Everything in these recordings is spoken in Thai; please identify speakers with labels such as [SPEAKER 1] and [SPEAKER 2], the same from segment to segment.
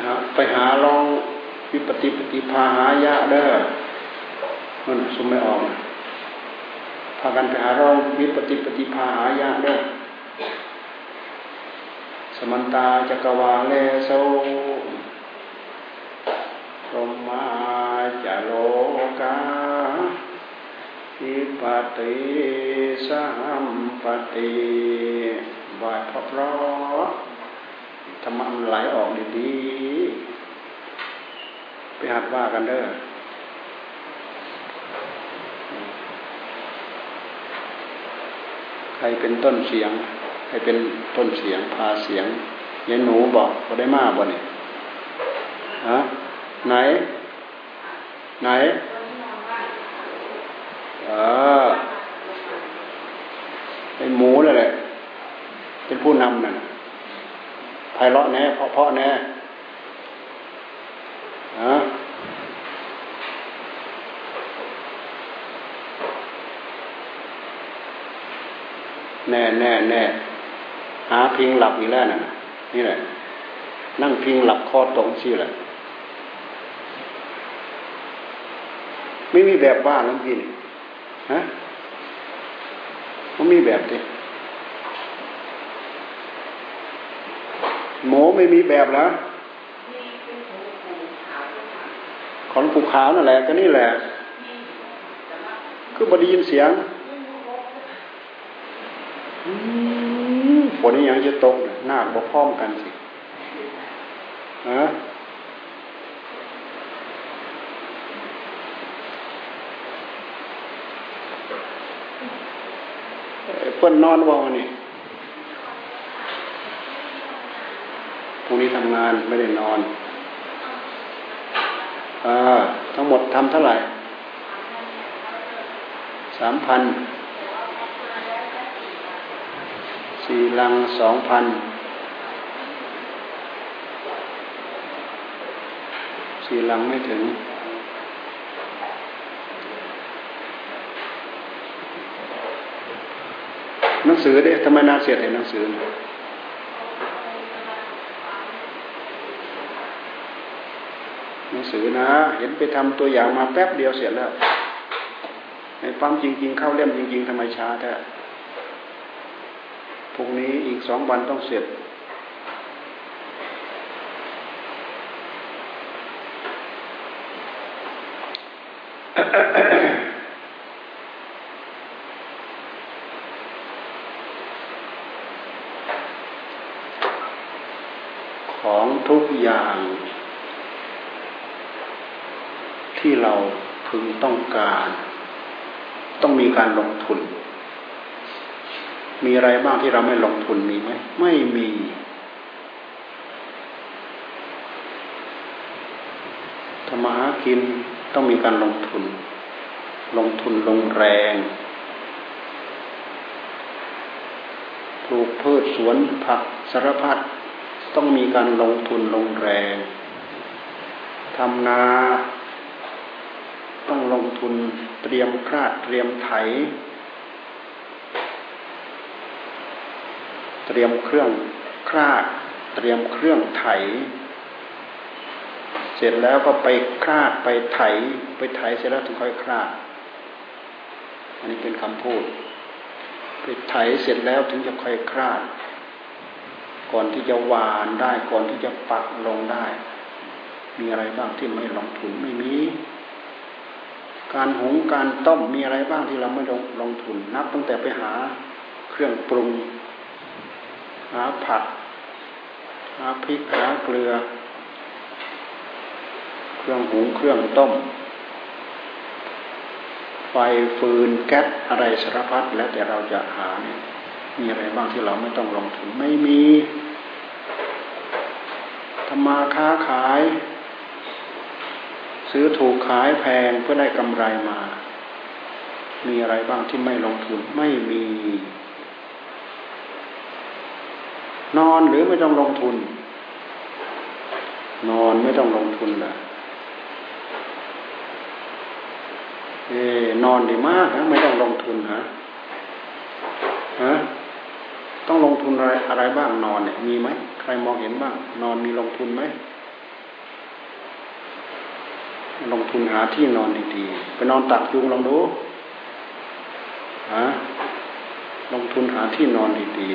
[SPEAKER 1] หาไปหาลองวิปฏิปฏิภาหายะเด้อมันสมไม่ออกพากันไปหาลองวิปฏิปฏิภาหายะเด้อสมันตาจักวาเลโซพรหมาจโลกาอิปติสัมปติบายพระพราะ ธรรมะมันไหลออกดีๆ ไปหัดว่ากันเด้อใครเป็นต้นเสียง ใครเป็นต้นเสียง พาเสียงยายหนูบอกก็ได้มาบ่เนี่ยฮะไหน ไหนเออเป็นหมูเลยแหละ เป็นผู้นำนั่น พเราะแน่เพราะเพราะแน่ฮะแน่แน่แน่หาพิงหลับอีกแล้วน่ะนี่แหละ นั่งพิงหลับคอตรงชื่แหละไม่มีแบบบ้านน้ำกินฮะมันมีแบบดิ หมูไม่มีแบบแล้วของผูกขานั่นแหละก็นี่แหละ คือบไดียินเสียงฝนยังจะตกหน้าบกพร้อมกันสิฮะเพื่อนนอนว่านี่พ รงนี้ทำงานไม่ได้นอนอทั้งหมดทำเท่าไหร่สามพันสี่ลังสองพันสี่ลังไม่ถึงหนังสือเด้ทำไมนาเสียดเห็นหนังสือ หนัง สือนะ เห็นไปทำตัวอย่างมาแป๊บเดียวเสร็จแล้ว ในปั๊มจริง ๆ เข้าเล่มจริง ๆทำไมช้าแท้พรุ่งนี้อีกสองวันต้องเสร็จ ของทุกอย่าง ที่เราพึงต้องการ ต้องมีการลงทุน มีอะไรบ้างที่เราไม่ลงทุนมีไหมไม่มีธรรมากินต้องมีการลงทุน ลงทุนลงแรงปลูกพืชสวนผักสารพัดต้องมีการลงทุนลงแรงทำนา ต้องลงทุนเตรียมคราดเตรียมไถ เตรียมเครื่องคราด เตรียมเครื่องไถ เสร็จแล้วก็ไปคราดไปไถ ไปไถเสร็จแล้วถึงค่อยคราด อันนี้เป็นคำพูดไปไถเสร็จแล้วถึงจะค่อยคราด ก่อนที่จะหวานได้ก่อนที่จะปักลงได้ มีอะไรบ้างที่ไม่ลงทุนไม่มี การหุงการต้มมีอะไรบ้างที่เราไม่ลงลงทุน นับตั้งแต่ไปหาเครื่องปรุง หาผัก หาพริกหาเกลือ เครื่องหุงเครื่องต้ม ไฟฟืนแก๊สอะไรสารพัดแล้วแต่เราจะหาเนี่ยมีอะไรบ้างที่เราไม่ต้องลงทุนไม่มีทำมาค้าขาย ซื้อถูกขายแพงเพื่อได้กำไรมา มีอะไรบ้างที่ไม่ลงทุนไม่มี นอนหรือไม่ต้องลงทุน นอนไม่ต้องลงทุนเหรอเอนอนดีมากนะไม่ต้องลงทุนฮะฮะต้องลงทุนอะไรอะไรบ้างนอนเนี่ยมีไหมใครมองเห็นบ้าง นอนมีลงทุนไหม ลงทุนหาที่นอนดีๆไปนอนตักยุงลองดูฮะลงทุนหาที่นอนดี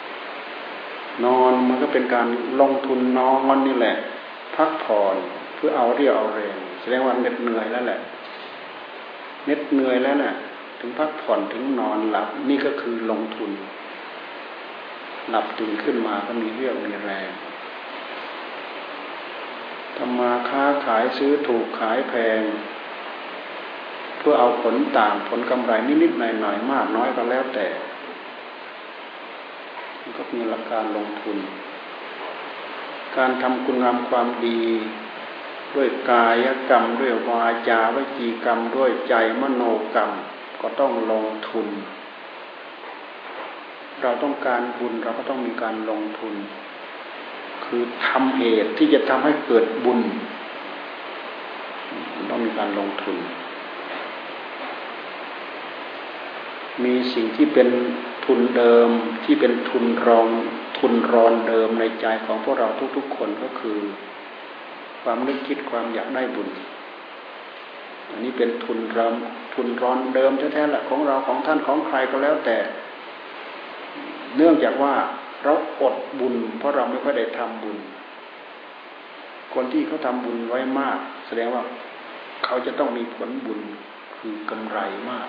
[SPEAKER 1] ๆนอนมันก็เป็นการลงทุนนอนนี่แหละ พักผ่อนเพื่อเอาเรียวเอาแรงแสดงว่าเหน็ดเหนื่อยแล้วแหละเหน็ดเหนื่อยแล้วน่ะถึงพักผ่อนถึงนอนหลับนี่ก็คือลงทุน หลับตื่นขึ้นมาก็มีเรี่ยวมีแรง ทำมาค้าขายซื้อถูกขายแพง เพื่อเอาผลต่างผลกำไรนิดๆหน่อยๆมากน้อยก็แล้วแต่ก็มีหลักการลงทุน การทำคุณงามความดี ด้วยกายกรรม ด้วยวาจาวิจีกรรม ด้วยใจมโนกรรม ก็ต้องลงทุน เราต้องการบุญเราก็ต้องมีการลงทุน คือทำเหตุที่จะทำให้เกิดบุญ ต้องมีการลงทุน มีสิ่งที่เป็นทุนเดิมที่เป็นทุนรองทุนรอนเดิมในใจของพวกเราทุกๆคนก็คือ ความนึกคิดความอยากได้บุญ อันนี้เป็นทุนรำทุนรอนเดิมแท้ๆแหละของเราของท่านของใครก็แล้วแต่ เนื่องจากว่า เราอดบุญ เพราะเราไม่ค่อยได้ทำบุญ คนที่เขาทาบุญไว้มาก แสดงว่าเขาจะต้องมีผลบุญคือกำไรมาก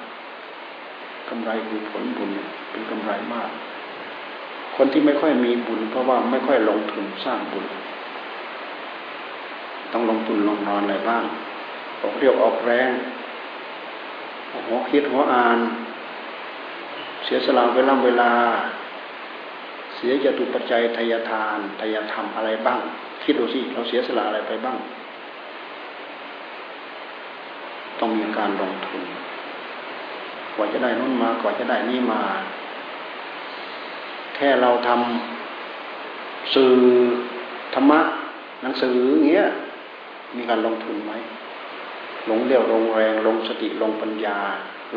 [SPEAKER 1] กำไรคือผลบุญเป็นกำไรมาก คนที่ไม่ค่อยมีบุญ เพราะว่าไม่ค่อยลงทุนสร้างบุญ ต้องลงทุนลงนอนอะไรบ้างออกเรียวออกแรงหัวคิดหัวอ่าน เสียสละเวลาเวลา เสียจตุปัจจัยทายทานทายธรรมอะไรบ้าง คิดดูสิเราเสียสละอะไรไปบ้าง ต้องมีการลงทุนกว่าจะได้นู้นมากว่าจะได้นี่มา แค่เราทำสื่อธรรมะหนังสือเงี้ย มีการลงทุนไหมลงเรี่ยวลงแรงลงสติลงปัญญา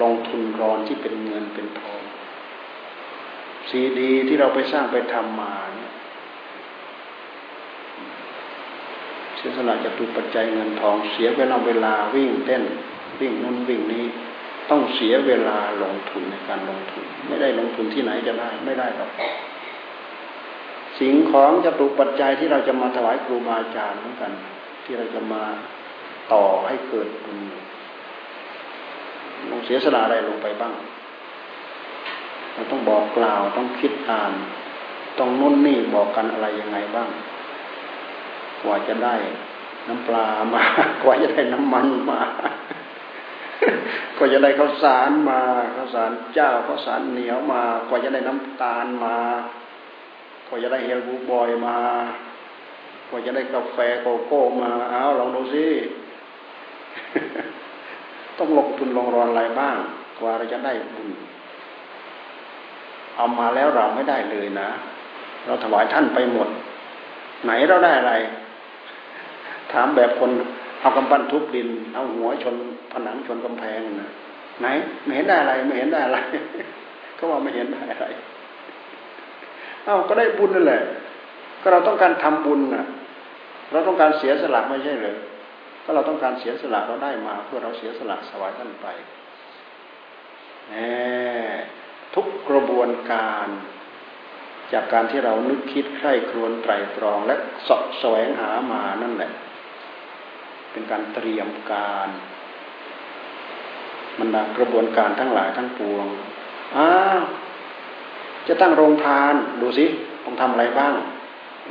[SPEAKER 1] ลงทุนรอนที่เป็นเงินเป็นทอง ซีดีที่เราไปสร้างไปทำมาเนี่ยเสียสละจะตุปัจจัยเงินทองเสียเวลาเวลาวิ่งเต้นวิ่งนู่นวิ่งนี้ ต้องเสียเวลาลงทุนในการลงทุน ไม่ได้ลงทุนที่ไหนจะได้ไม่ได้หรอกสิ่งของจะตุปัจจัยที่เราจะมาถวายครูบาอาจารย์เหมือนกัน ที่เราจะมาต่อให้เกิดบุญลงเสียสละอะไรลงไปบ้าง เราต้องบอกกล่าวต้องคิดอ่าน ต้องนุ่นนี่บอกกันอะไรยังไงบ้าง กว่าจะได้น้ำปลามากว่าจะได้น้ำมันมา ก็จะได้ข้าวสารมาข้าวสารเจ้าข้าวสารเหนียวมา กว่าจะได้น้ำตาลมา กว่าจะได้เฮลบูบอยมากว่าจะได้กาแฟโกโก้มาเอาลองดูสิต้องลงทุนลงรอนอะไรบ้าง กว่าเราจะได้บุญ เอามาแล้วเราไม่ได้เลยนะ เราถวายท่านไปหมด ไหนเราได้อะไร ถามแบบคนเอากำปั้นทุบดิน เอาหัวชนผนังชนกำแพงนะไหนไม่เห็นได้อะไร ไม่เห็นได้อะไรก็ว่าไม่เห็นได้อะไร เอาก็ได้บุญนั่นแหละ ก็เราต้องการทำบุญนะเราต้องการเสียสละไม่ใช่หรือก็เราต้องการเสียสละเราได้มา เพื่อเราเสียสละสวายท่านไปแหม ทุกกระบวนการ จากการที่เรานึกคิดใคร่ครวญไตรตรองและสอบแสวงหามานั่นแหละ เป็นการเตรียมการมันดากระบวนการทั้งหลายทั้งปวงอ้าวจะตั้งโรงทานดูสิต้องทำอะไรบ้าง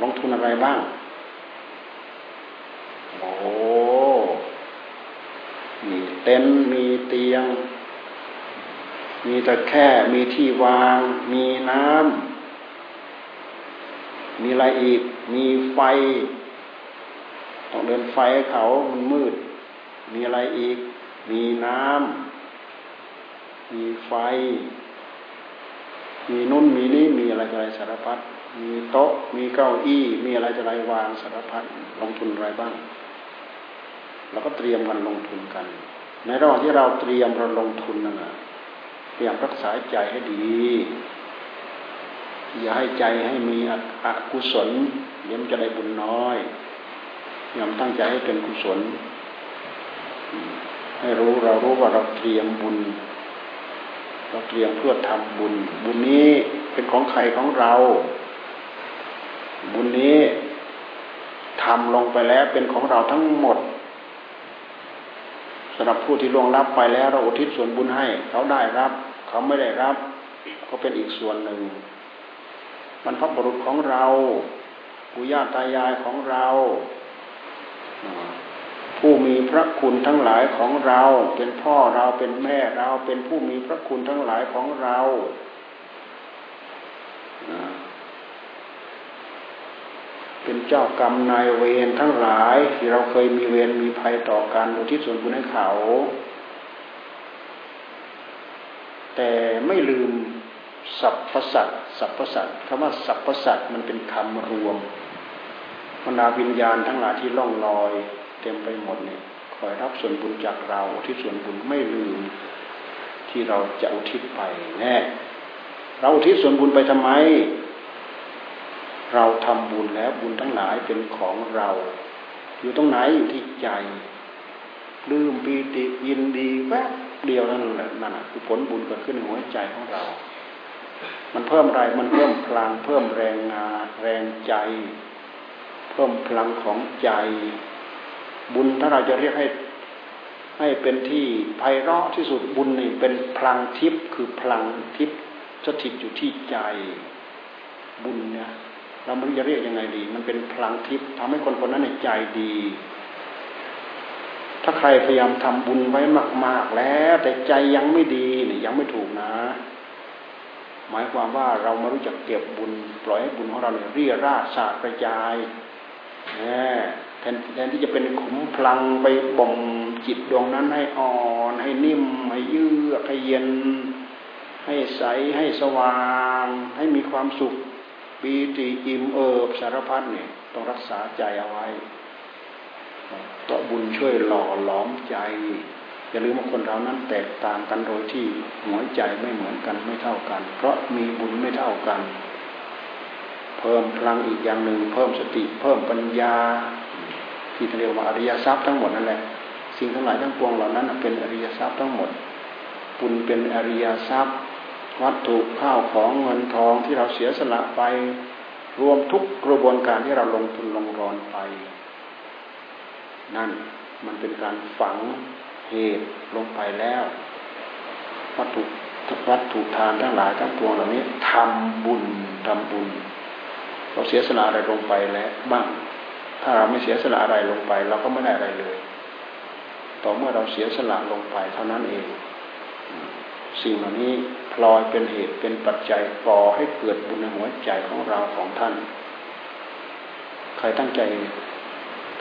[SPEAKER 1] ลงทุนอะไรบ้าง โอ้มีเต็นท์มีเตียง มีตะแค่มีที่วาง มีน้ำมีอะไรอีก มีไฟ ต้องเดินไฟเขามันมืด มีอะไรอีก มีน้ำมีไฟ มีนุ่นมีนี่มีอะไรอะไรสารพัดมีโต๊ะ มีเก้าอี้ มีอะไรอะไรวางสารพัดลงทุนอะไรบ้างเราก็เตรียมกันลงทุนกัน ในระหว่างที่เราเตรียมเราลงทุนนั่นแหะ ยายามรักษาใจให้ดี อย่าให้ใจให้มีอกุศลเดี๋ยวมันจะได้บุญน้อยพยายามตั้งใจให้เป็นกุศล ให้รู้เรารู้ว่าเราเตรียมบุญ เราเตรียมเพื่อทำบุญ บุญนี้เป็นของใครของเรา บุญนี้ทำลงไปแล้วเป็นของเราทั้งหมดสำหรับผู้ที่ล่วงลับไปแล้วเราอุทิศส่วนบุญให้เขาได้รับ เขาไม่ได้รับก็เป็นอีกส่วนหนึ่ง มันพระบุรุษของเราปู่ย่าตายายของเรา ผู้มีพระคุณทั้งหลายของเรา เป็นพ่อเราเป็นแม่เราเป็นผู้มีพระคุณทั้งหลายของเราเป็นเจ้ากรรมนายเวรทั้งหลายที่เราเคยมีเวรมีภัยต่อกันอุทิศส่วนบุญให้เขา แต่ไม่ลืมสัพพสัตสัพพสัตคำว่าสัพพสัตมันเป็นคำรวมบรรดาวิญญาณทั้งหลายที่ล่องลอย เต็มไปหมดเนี่ยคอยรับส่วนบุญจากเราที่ส่วนบุญไม่ลืมที่เราจะอุทิศไปแน่เราอุทิศส่วนบุญไปทำไม เราทำบุญแล้วบุญทั้งหลายเป็นของเรา อยู่ตรงไหนอยู่ที่ใจลืมปีติยินดีแวบ เดียวนั่นแหละนั่นคือผลบุญเกิดขึ้นในหัวใจของเรา มันเพิ่มอะไรมันเพิ่มพลัง เพิ่มแรงงานแรงใจ เพิ่มพลังของใจ บุญถ้าเราจะเรียกให้ให้เป็นที่ไพเราะที่สุดบุญนี่เป็นพลังทิพย์คือพลังทิพย์สถิตอยู่ที่ใจ บุญเนี่ยเราไม่รู้จะเรียกยังไงดี มันเป็นพลังทิพย์ทำให้คนคนนั้นในใจดี ถ้าใครพยายามทำบุญไว้มาก ๆ แล้ว แต่ใจยังไม่ดีเนี่ยยังไม่ถูกนะ หมายความว่าเราม่รู้จักเก็บบุญ ปล่อยให้บุญของเราเนี่ยเรียราสาดกระจายแทนแทนที่จะเป็นขุมพลังไปบ่มจิตดวงนั้นให้อ่อนให้นิ่มให้ยืดให้เย็น ให้ใสให้สว่าง ให้มีความสุขปีติอิ่มเอิบสารพัดเนี่ยต้องรักษาใจเอาไว้ ต่อบุญช่วยหล่อหลอมใจ อย่าลืมว่าคนเรานั้นแตกต่างกันโดยที่หัวใจไม่เหมือนกันไม่เท่ากัน เพราะมีบุญไม่เท่ากัน เพิ่มพลังอีกอย่างหนึ่ง เพิ่มสติ เพิ่มปัญญา ที่เรียกว่าอริยทรัพย์ทั้งหมดนั่นแหละ สิ่งทั้งหลายทั้งปวงเหล่านั้นเป็นอริยทรัพย์ทั้งหมดบุญเป็นอริยทรัพย์ วัตถุข้าวของเงินทองที่เราเสียสละไป รวมทุกกระบวนการที่เราลงทุนลงรอนไป นั่นมันเป็นการฝังเหตุลงไปแล้ววัตถุวัตถุทานทั้งหลายทั้งปวงเหล่านี้ทำบุญทำบุญ เราเสียสละอะไรลงไปแล้วบ้าง ถ้าเราไม่เสียสละอะไรลงไป เราก็ไม่ได้อะไรเลย ต่อเมื่อเราเสียสละลงไปเท่านั้นเอง สิ่งเหล่านี้พลอยเป็นเหตุเป็นปัจจัยก่อให้เกิดบุญในหัวใจของเราของท่าน ใครตั้งใจ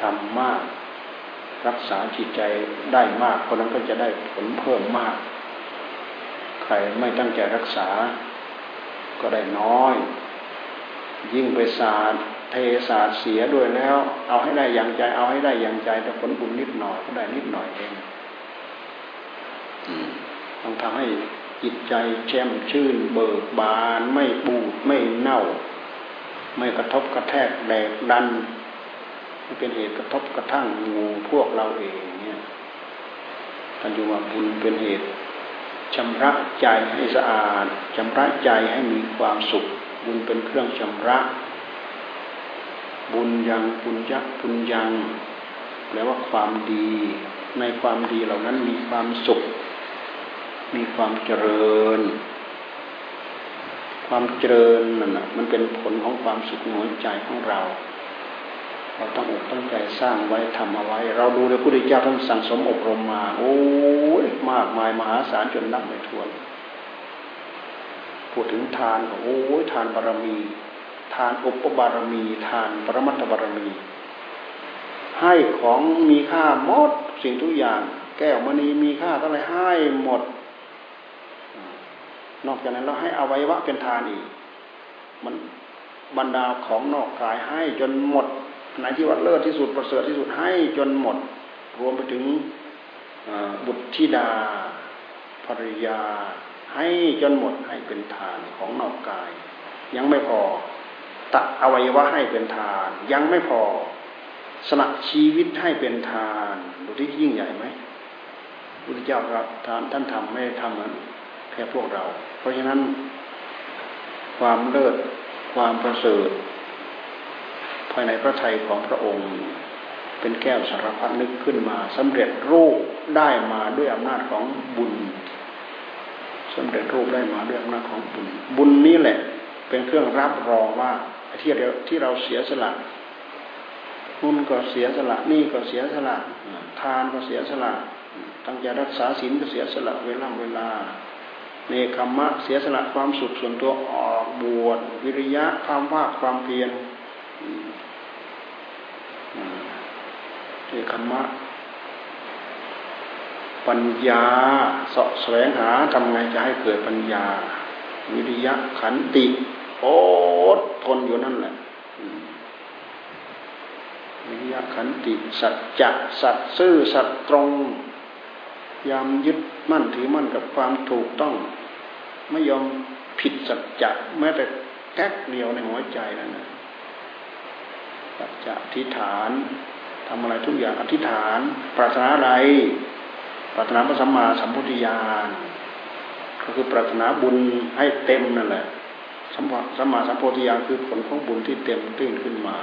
[SPEAKER 1] ทำมาก รักษาจิตใจได้มากคนนั้นก็จะได้ผลเพิ่มมาก ใครไม่ตั้งใจรักษา ก็ได้น้อย ยิ่งไปศาสาดเทศาสาดเสียด้วยแล้ว เอาให้ได้อย่างใจเอาให้ได้อย่างใจแต่ผลบุญนิดหน่อยก็ได้นิดหน่อยเองต้องทำให้จิตใจแช่มชื่น เบิกบาน ไม่บูดไม่เน่า ไม่กระทบกระแทกแดกดัน ไม่เป็นเหตุกระทบกระทั่งงูพวกเราเองเนี่ยท่านอยู่ว่าบุญเป็นเหตุชำระใจให้สะอาดชำระใจให้มีความสุข บุญเป็นเครื่องชำระ บุญยังบุญยักบุญยังแปลว่าความดี ในความดีเหล่านั้นมีความสุข มีความเจริญ ความเจริญนั่นแหะมันเป็นผลของความสุขหัวใจของเรา เราต้องอกตั้งใจสร้างไว้ทำเอาไว้ เราดูในพุทธเจ้าท่านสั่งสมอบรมมา โอ้ยมากมายมหาศาลจนนับไม่ถ้วนพูดถึงทานโอ้ยทานบารมี ทานอุปบารมี ทานปรมัตถบารมี ให้ของมีค่าหมดสิ่งทุกอย่าง แก้วมณีมีค่าเท่าไรให้หมด นอกจากนั้นเราให้อวัยวะเป็นทานอีก มันบรรดาของนอกกายให้จนหมด ไหนที่ว่าเลิศที่สุดประเสริฐที่สุดให้จนหมด รวมไปถึงบุตรธิดาภริยา ให้จนหมดให้เป็นทานของนอกกาย ยังไม่พอตัดอวัยวะให้เป็นทาน ยังไม่พอสละชีวิตให้เป็นทานดูที่ยิ่งใหญ่ไหมพุทธเจ้าครับท่านท่านทำไม่ได้ทำแค่พวกเรา เพราะฉะนั้นความเลิศความประเสริฐ ภายในพระทัยของพระองค์ เป็นแก้วสารพัดนึกขึ้นมาสำเร็จรูปได้มาด้วยอำนาจของบุญสำเร็จรูปได้มาด้วยอำนาจของบุญ บุญนี้แหละ เป็นเครื่องรับรองว่าที่เราที่เราเสียสละบุญก็เสียสละนี่ก็เสียสละทานก็เสียสละตั้งใจรักษาศีลก็เสียสละเวลาเวลาเนคขมะเสียสละความสุขส่วนตัวออกบวชวิริยะความว่าความเพียร เนคขมะ ปัญญาสาะแสวงหาทำไงจะให้เกิดปัญญา วิริยะขันติอดทนอยู่นั่นแหละวิริยะขันติสัจจะสัตซื่อสัตตรงยามยึดมั่นถือมั่นกับความถูกต้อง ไม่ยอมผิดสัจจะแม้แต่แก๊กเดียวในหัวใจนั่นนะสัจจะอธิฐาน ทำอะไรทุกอย่างอธิษฐาน ปรารถนาอะไร ปรารถนาพระสัมมาสัมพุทธญาณก็คือปรารถนาบุญให้เต็มนั่นแหละสัมมาสัมมาสัมโพธิญาณคือผลของบุญที่เต็มตื้นขึ้นมา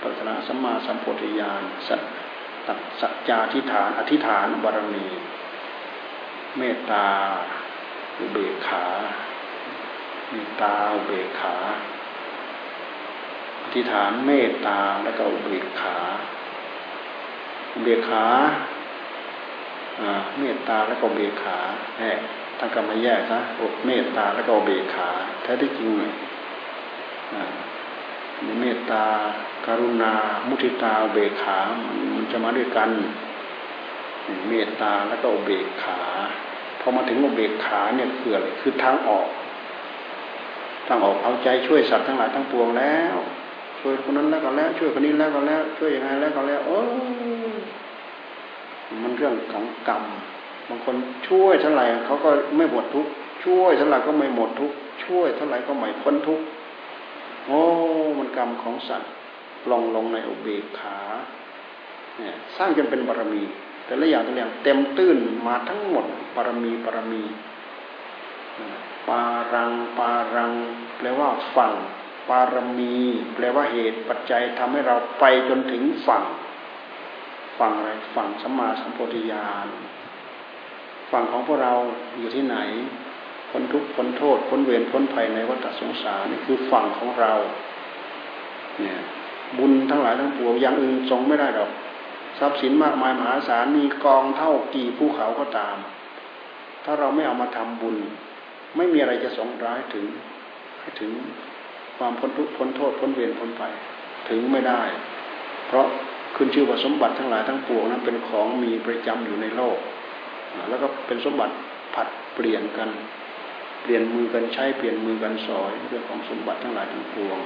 [SPEAKER 1] ปรารถนาสัมมาสัมโพธิญาณสัตสัจจาธิฐาน อธิฐานบารมี เมตตาอุเบกขา เมตตาอุเบกขา อธิฐานเมตตาแล้วก็อุเบกขา เบกขาเมตตาแล้วก็เบกขาแหท่านก็มาแยกนะเมตตาแล้วก็เบกขาแท้ที่จริงเนี่ยเมตตาการุณา มุทิตาเบกขา มันจะมาด้วยกัน เมตตาแล้วก็เบกขาพอมาถึงเบกขาเนี่ยคืออะไรคือทางออก ทางออกเอาใจช่วยสัตว์ทั้งหลายทั้งปวงแล้ว ช่วยคนนั้นแล้วก็แล้ว ช่วยคนนี้แล้วก็แล้ว ช่วยยังไงแล้วก็แล้วโอ้มันเรื่องของกรรมบางคนช่วยเท่าไหร่เขาก็ไม่หมดทุกช่วยเท่าไหร่ก็ไม่หมดทุกช่วยเท่าไหร่ก็ไม่พ้นทุกโอ้มันกรรมของสัตว์ลงลงในอุเบกขาเนี่ยสร้างจนเป็นบารมี แต่ละอย่างแต่ละอย่างเต็มตื้นมาทั้งหมดบารมีบารมีปารังปารังแปลว่าฝั่ง ปารมี แปลว่าเหตุปัจจัยทำให้เราไปจนถึงฝั่ง ฝั่งอะไรฝั่งสัมมาสัมโพธิญาณฝั่งของพวกเราอยู่ที่ไหนพ้นทุกข์พ้นโทษพ้นเวรพ้นภัยในวัฏสงสารนี่คือฝั่งของเราเนี่ยบุญทั้งหลายทั้งปวงอย่างอื่นทรงไม่ได้ดอก ทรัพย์สินมากมายมหาศาลมีกองเท่ากี่ภูเขาก็ตาม ถ้าเราไม่เอามาทำบุญ ไม่มีอะไรจะสงร้ายถึงให้ถึง ความพ้นทุกข์พ้นโทษพ้นเวรพ้นภัยถึงไม่ได้ เพราะขึ้นชื่อว่าสมบัติทั้งหลายทั้งปวงนั้นเป็นของมีประจำอยู่ในโลก แล้วก็เป็นสมบัติผัดเปลี่ยนกัน เปลี่ยนมือกันใช้เปลี่ยนมือกันสอยเรื่องของสมบัติทั้งหลายทั้งปวง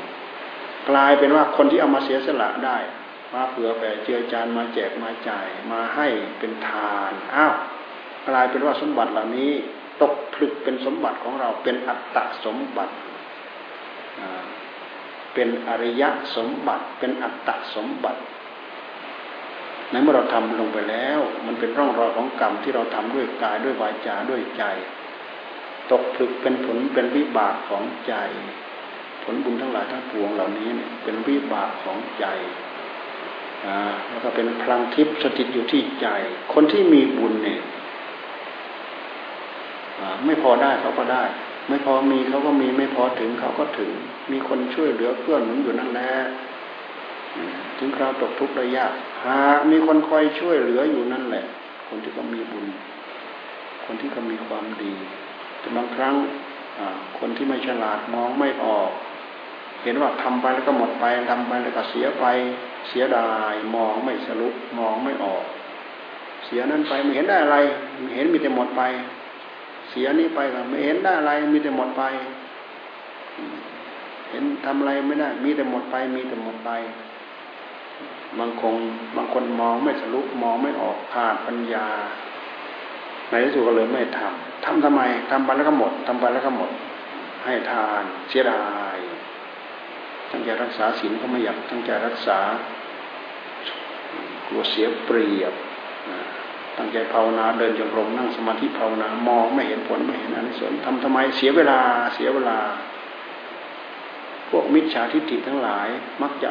[SPEAKER 1] กลายเป็นว่าคนที่เอามาเสียสละได้มาเผื่อแผ่เจือจานมาแจกมาจ่ายมาให้เป็นทานอ้าวกลายเป็นว่าสมบัติเหล่านี้ตกผลึกเป็นสมบัติของเราเป็นอัตตสมบัติ เป็นอริยสมบัติ เป็นอัตตสมบัติในเมื่อเราทำลงไปแล้ว มันเป็นร่องรอยของกรรมที่เราทำด้วยกายด้วยวาจาด้วยใจ ตกผลึกเป็นผลเป็นวิบากของใจ ผลบุญทั้งหลายทั้งปวงเหล่านี้เนี่ยเป็นวิบากของใจแล้วก็เป็นพลังทิพย์สถิตอยู่ที่ใจ คนที่มีบุญเนี่ยไม่พอได้เขาก็ได้ ไม่พอมีเขาก็มีไม่พอถึงเขาก็ถึง มีคนช่วยเหลือเพื่อนหนุนอยู่นั่นแหละถึงคราวตกทุกข์ได้ยากหากมีคนคอยช่วยเหลืออยู่นั่นแหละ คนที่ก็มีบุญ คนที่ก็มีความดี แต่บางครั้งคนที่ไม่ฉลาดมองไม่ออก เห็นว่าทำไปแล้วก็หมดไปทำไปแล้วก็เสียไป เสียดายมองไม่สรุปมองไม่ออก เสียนั้นไปไม่เห็นได้อะไร เห็นมีแต่หมดไป เสียนี้ไปก็ไม่เห็นได้อะไร มีแต่หมดไป เห็นทำอะไรไม่ได้ มีแต่หมดไป มีแต่หมดไป บางคงบางคนมองไม่ทะลุมองไม่ออกขาดปัญญาในที่สุดก็เลยไม่ทำทำทำไมทำไปแล้วก็หมดทำไปแล้วก็หมด ให้ทานเสียดายตั้งใจรักษาศีลก็ไม่อยากตั้งใจรักษากลัวเสียเปรียบ ตั้งใจภาวนาเดินจงกรมนั่งสมาธิภาวนามองไม่เห็นผลไม่เห็นอนิสงส์ทำทำไมเสียเวลาเสียเวลา พวกมิจฉาทิฏฐิทั้งหลายมักจะ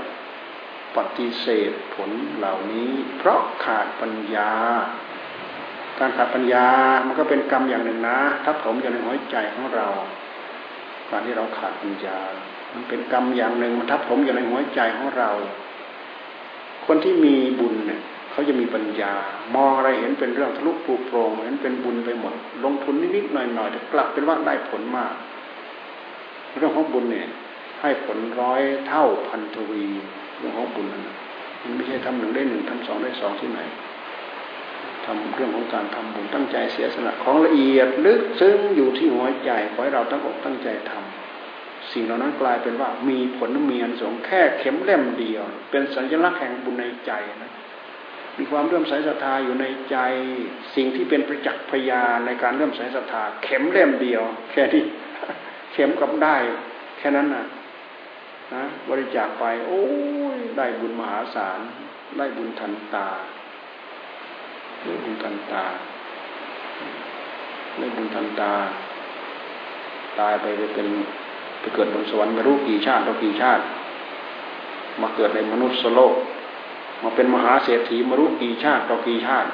[SPEAKER 1] ปฏิเสธผลเหล่านี้ เพราะขาดปัญญา การขาดปัญญามันก็เป็นกรรมอย่างหนึ่งนะทับถมอยู่ในหัวใจของเรา การที่เราขาดปัญญา มันเป็นกรรมอย่างหนึ่งมันทับถมอยู่ในหัวใจของเรา คนที่มีบุญเนี่ย เขาจะมีปัญญามองอะไรเห็นเป็นเรื่องทะลุปูโปรงเห็นเป็นบุญไปหมด ลงทุนนิดๆหน่อยๆแต่กลับเป็นว่าได้ผลมาก เรื่องของบุญเนี่ยให้ผลร้อยเท่าพันทวีเรื่องของบุญนั้นมันไม่ใช่ทำหนึ่งได้หนึ่งทำสองได้สองที่ไหนทำเรื่องของการทำบุญตั้งใจเสียสละของละเอียดลึกซึ้งอยู่ที่หัวใจขอให้เราตั้งอกตั้งใจทำสิ่งเหล่านั้นกลายเป็นว่ามีผลมีอันสงแค่เข็มเล่มเดียว เป็นสัญลักษณ์แห่งบุญในใจนะ มีความเลื่อมใสศรัทธาอยู่ในใจสิ่งที่เป็นประจักษ์พยานในการเลื่อมใสศรัทธาเข็มเล่มเดียว แค่ที่เข็มกับได้ แค่นั้นนะนะบริจาคไป โอ้ยได้บุญมหาศาล ได้บุญทันตาได้บุญทันตาได้บุญทันตา ตายไปเป็นไปเกิดบนสวรรค์ไม่รู้กี่ชาติต่อกี่ชาติ มาเกิดในมนุษย์โลก มาเป็นมหาเศรษฐีมารู้กี่ชาติต่อกี่ชาติ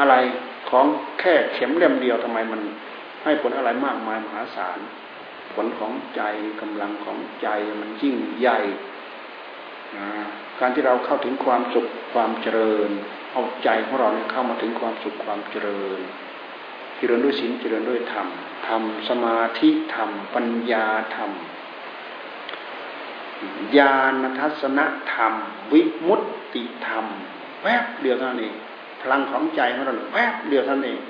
[SPEAKER 1] อะไรของแค่เข็มเล่มเดียวทำไมมันให้ผลอะไรมากมายมหาศาล ผลของใจกำลังของใจมันยิ่งใหญ่นะการที่เราเข้าถึงความสุขความเจริญ เอาใจของเราเนี่ยเข้ามาถึงความสุขความเจริญ เจริญด้วยศีลเจริญด้วยธรรมธรรมสมาธิธรรม ปัญญาธรรม ญาณทัศนธรรม วิมุตติธรรม แวบเดียวเท่านั้นเองพลังของใจของเราแวบเดียวเท่านั้นเอง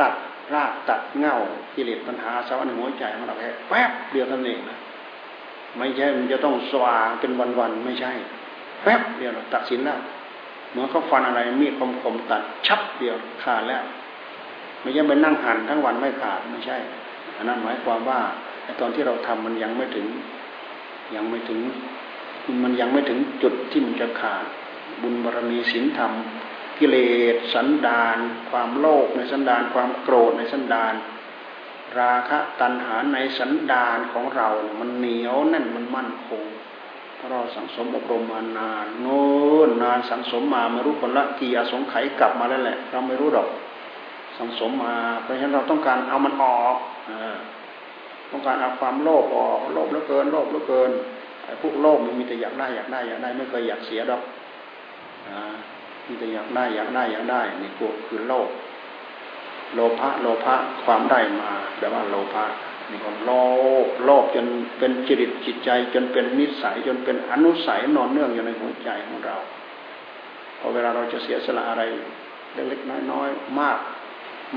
[SPEAKER 1] ตัดรากตัดเง่ากิเลสปัญหาสาวในหัวใจของเราแค่แวบเดียวเท่านั้นเองนะไม่ใช่มันจะต้องสว่างเป็นวันๆไม่ใช่แวบเดียวตัดสินแล้วเหมือนเขาฟันอะไรมีดคมๆตัดชับเดียวขาดแล้วไม่ใช่ไปนั่งหันทั้งวันไม่ขาดไม่ใช่อันนั้นหมายความว่าตอนที่เราทำมันยังไม่ถึง ยังไม่ถึง มันยังไม่ถึงจุดที่มันจะขาด บุญบารมีศีลธรรม กิเลสสันดาน ความโลภในสันดาน ความโกรธในสันดาน ราคะตัณหาในสันดานของเรา มันเหนียวแน่นมันมั่นคงเพราะเราสังสมอบรมมานานโน้นนานสังสมมาไม่รู้คนละกี่อสงไขยกลับมาแล้วแหละ เราไม่รู้ดอก สังสมมาเพราะฉะนั้นเราต้องการเอามันออกอ ต้องการเอาความโลภออกโลภเหลือเกิน โลภเหลือเกินไอ้พวกโลภมันมีแต่อยากได้อยากได้อยากได้ไม่เคยอยากเสียดอกมีแต่อยากได้อยากได้อยากได้นี่พวกคือโลภโลภะโลภะความได้มาแปลว่าโลภะนี่ความโลภโลภจนเป็นจริตจิตใจ จนเป็นนิสัยจนเป็นอนุสัยนอนเนื่องอยู่ในหัวใจของเราพอเวลาเราจะเสียสละอะไรเล็กๆน้อยๆมาก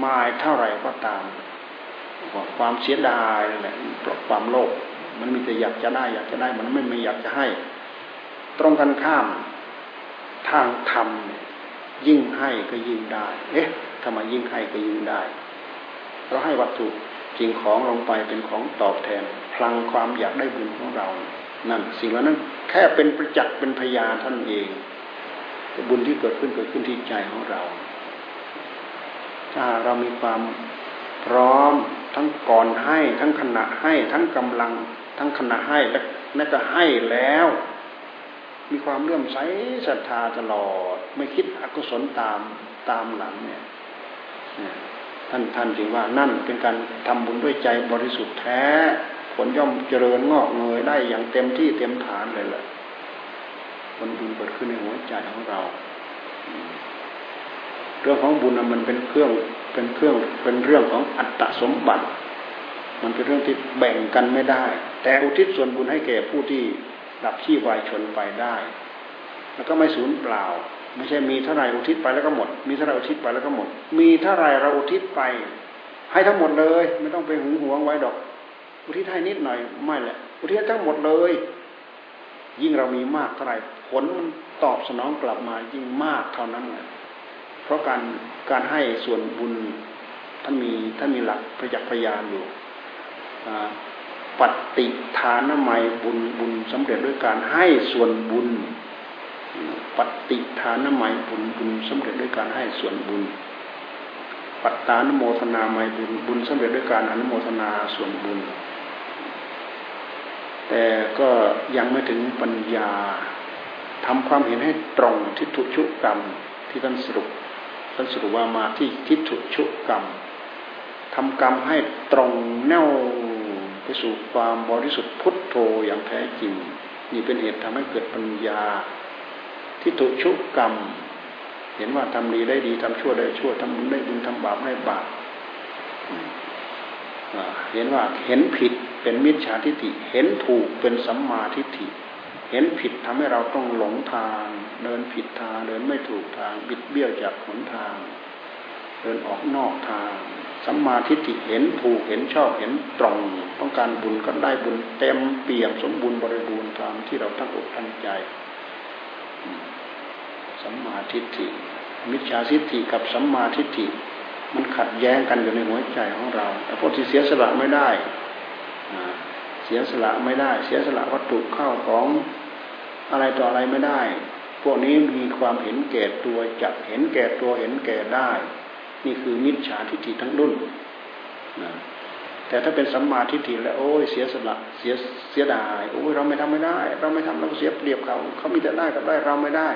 [SPEAKER 1] มายเท่าไหร่ก็ตาม ความเสียดายนั่นแหละปลดความโลภมันมีแต่อยากจะได้อยากจะได้ มันไม่ไม่อยากจะให้ ตรงกันข้ามทางธรรมยิ่งให้ก็ยิ่งได้ เอ๊ะทำไมยิ่งให้ก็ยิ่งได้ เราให้วัตถุจริงของลงไปเป็นของตอบแทน พลังความอยากได้บุญของเรา นั่นสิ่งเหล่านั้นแค่เป็นประจักษ์เป็นพยานท่านเอง บุญที่เกิดขึ้นเกิดขึ้นที่ใจของเรา ถ้าเรามีความ พร้อมทั้งก่อนให้ ทั้งขณะให้ทั้งกำลัง ทั้งขณะให้และนั่นก็ให้แล้ว มีความเลื่อมใสศรัทธาตลอด ไม่คิดอกุศลตามตามหลังเนี่ยท่านท่านจึงว่านั่นเป็นการทำบุญด้วยใจบริสุทธิ์แท้ ผลย่อมเจริญงอกเงยได้อย่างเต็มที่เต็มฐานเลยแหละผลบุญเกิดขึ้นในหัวใจของเรา เรื่องของบุญมันเป็นเครื่องเป็นเครื่องเป็นเรื่องของอัตตสมบัติ มันเป็นเรื่องที่แบ่งกันไม่ได้ แต่อุทิศส่วนบุญให้แก่ผู้ที่ดับที่วายชนไปได้ แล้วก็ไม่สูญเปล่า ไม่ใช่มีเท่าไรอุทิศไปแล้วก็หมด มีเท่าไรอุทิศไปแล้วก็หมด มีเท่าไรเราอุทิศไป ให้ทั้งหมดเลย ไม่ต้องไปหึงหวงไว้ดอก อุทิศให้นิดหน่อยไม่แหละ อุทิศทั้งหมดเลย ยิ่งเรามีมากเท่าไรผลมันตอบสนองกลับมายิ่งมากเท่านั้นแหละ เพราะการการให้ส่วนบุญท่านมีท่านมีหลักประจักพยานอยู่ปฏิทานไมบุญบุญสำเร็จด้วยการให้ส่วนบุญ ปฏิทานใหม่บุญบุญสำเร็จด้วยการให้ส่วนบุญ ปัตตานโมทนาใหม่บุญบุญสำเร็จด้วยการอนุโมทนาส่วนบุญ แต่ก็ยังไม่ถึงปัญญาทำความเห็นให้ตรงทิฏฐุชุกรรมที่ท่านสรุป ท่านสรุปว่ามาที่ทิฏฐุชุกรรมทำกรรมให้ตรงแน่วไปสู่ความบริสุทธิ์พุทโธอย่างแท้จริงนี่เป็นเหตุทำให้เกิดปัญญาทิฏฐุชุกกรรม เห็นว่าทำดีได้ดีทำชั่วได้ชั่วทำบุญได้บุญทำบาปได้บาปเห็นว่าเห็นผิดเป็นมิจฉาทิฏฐิเห็นถูกเป็นสัมมาทิฏฐิ เห็นผิดทำให้เราต้องหลงทาง เดินผิดทางเดินไม่ถูกทางบิดเบี้ยวจากหนทาง เดินออกนอกทาง สัมมาทิฏฐิเห็นถูกเห็นชอบเห็นตรง ต้องการบุญก็ได้บุญเต็มเปี่ยมสมบูรณ์บริบูรณ์ตามที่เราตั้งอกตั้งใจ สัมมาทิฏฐิมิจฉาทิฏฐิกับสัมมาทิฏฐิมันขัดแย้งกันอยู่ในหัวใจของเรา แต่พวกที่เสียสละไม่ได้ เสียสละไม่ได้ เสียสละวัตถุเข้าของ อะไรต่ออะไรไม่ได้ พวกนี้มีความเห็นแก่ตัวจักเห็นแก่ตัวเห็นแก่ได้ นี่คือมิจฉาทิฏฐิทั้งรุ่นนะแต่ถ้าเป็นสัมมาทิฏฐิแล้วโอ้ยเสียสละเสียเสียดายโอ้ยเราไม่ทำไม่ได้ เราไม่ทำเราเสียเปรียบเขาเขามีแต่ได้กับได้เราไม่ได้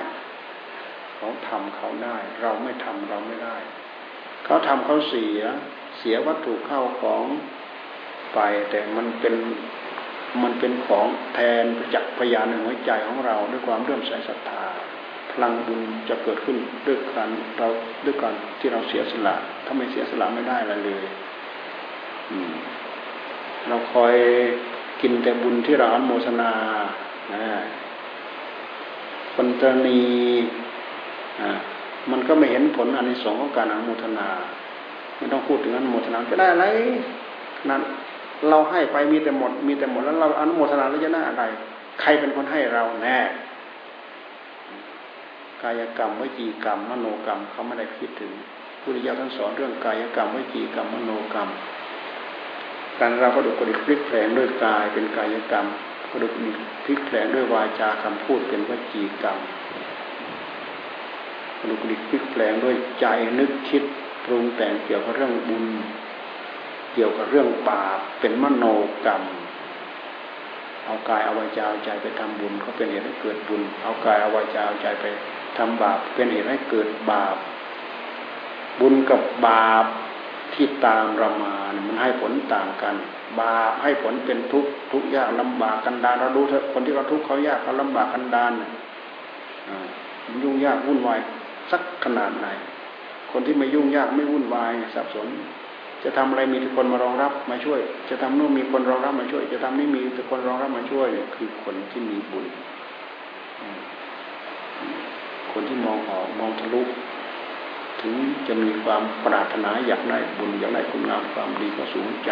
[SPEAKER 1] เขาทำเขาได้ เราไม่ทำเราไม่ได้ เขาทำเขาเสียเสียวัตถุเข้าของไปแต่มันเป็น มันเป็นของแทนจักพยานในหัวใจของเราด้วยความเรื่อมใสศรัทธาพลังบุญจะเกิดขึ้นด้วยการเราด้วยการที่เราเสียสละถ้าไม่เสียสละไม่ได้อะไรเลยเราคอยกินแต่บุญที่เราอนโมทนาคนตรณีมันก็ไม่เห็นผลอันในสองของการอนุโมทนา ไม่ต้องพูดถึงอนุโมทนาจะได้อะไรนั้น เราให้ไปมีแต่หมด มีแต่หมดแล้วเราอนุโมทนาแล้วจะได้อะไร ใครเป็นคนให้เราแน่ กายกรรมวิจีกรรม มโนกรรมเขาไม่ได้คิดถึงพุทธิยถาท่านสอนเรื่องกายกรรมวิจีกรรมมโนกรรม การเราก็ดูกระดิกพลิกแผลงด้วยกายเป็นกายกรรมกระดูกพลิกแผลงด้วยวาจาคำพูดเป็นวจีกรรมกระดูกดิกพลิกแปลงด้วยใจนึกคิดปรุงแต่งเกี่ยวกับเรื่องบุญ เกี่ยวกับเรื่องบาปเป็นมโนกรรม เอากายเอาวาจาเอาใจไปทำบุญก็เป็นเหตุให้เกิดบุญ เอากายเอาวาจาเอาใจไปทำบาปเป็นเหตุให้เกิดบาป บุญกับบาปที่ตามเรามามันให้ผลต่างกัน บาปให้ผลเป็นทุกข์ทุกข์ยากลำบากกันดานเราดูเถอะคนที่เขาทุกข์เขายากเขาลำบากกันดารมันยุ่งยากวุ่นวายสักขนาดไหน คนที่ไม่ยุ่งยากไม่วุ่นวายสับสน จะทำอะไรมีทุกคนมารองรับมาช่วย จะทำนู่นมีคนรองรับมาช่วย จะทำนี่มีทุกคนรองรับมาช่วยเนี่ยคือคนที่มีบุญ คนที่มองออกมองทะลุถึงจะมีความปรารถนาอยากได้บุญอยากได้คุณงามความดีก็สูงใจ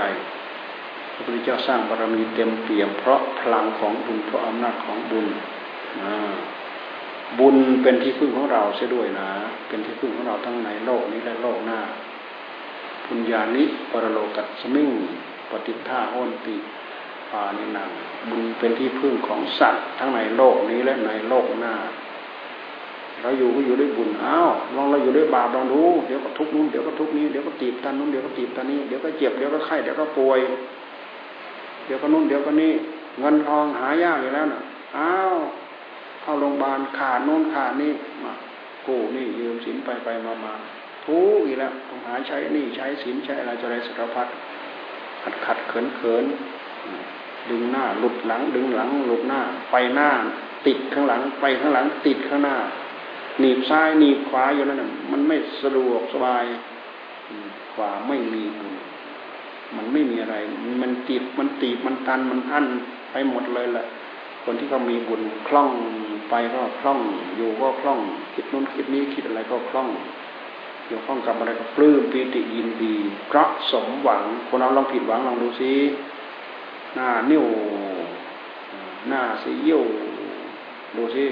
[SPEAKER 1] พระพุทธเจ้าสร้างบารมีเต็มเปี่ยม เพราะพลังของบุญเพราะอำนาจของบุญบุญเป็นที่พึ่งของเราเสียด้วยนะ เป็นที่พึ่งของเราทั้งในโลกนี้และโลกหน้า ปุญญานิปรโลกัสมิงปฏิท่าโหนติปานินังบุญเป็นที่พึ่งของสัตว์ ทั้งในโลกนี้และในโลกหน้า เราอยู่ก็อยู่ด้วยบุญอ้าวลองเราอยู่ด้วยบาปลองดูเดี๋ยวก็ทุกนู้นเดี๋ยวก็ทุกนี้เดี๋ยวก็ตีบตันนู้นเดี๋ยวก็ตีบตันนี้เดี๋ยวก็เจ็บเดี๋ยวก็ไข้เดี๋ยวก็ป่วย เดี๋ยวก็นู้นเดี๋ยวก็นี้เงินทองหายากอยู่แล้วนะอ้าวเข้าโรงพยาบาลขาดโน้นขาดนี่มากู้นี่ยืมสินไปไปมามา ทุกอีกแล้วต้องหาใช้นี่ใช้สินใช้อะไรจะไรสารพัดขัดขัดเขินเขินดึงหน้าหลุดหลัง ดึงหลังหลุดหน้า ไปหน้า ติดข้างหลัง ไปข้างหลัง ติดข้างหน้า หนีบซ้ายหนีบขวาอยู่นั่นมันไม่สะดวกสบายขวาไม่มีมันไม่มีอะไร มันติดมันตีบมันตันมันอั้นไปหมดเลยแหละคนที่เขามีบุญคล่องไปก็คล่อง อยู่ก็คล่อง คิดนู้นคิดนี้คิดอะไรก็คล่อง อยู่คล่องกับอะไรก็ปลื้มปีติยินดีเพราะสมหวังคนเราลองผิดหวังลองดูซิหน้านิ้วหน้าสีเยี่ยวดูซิ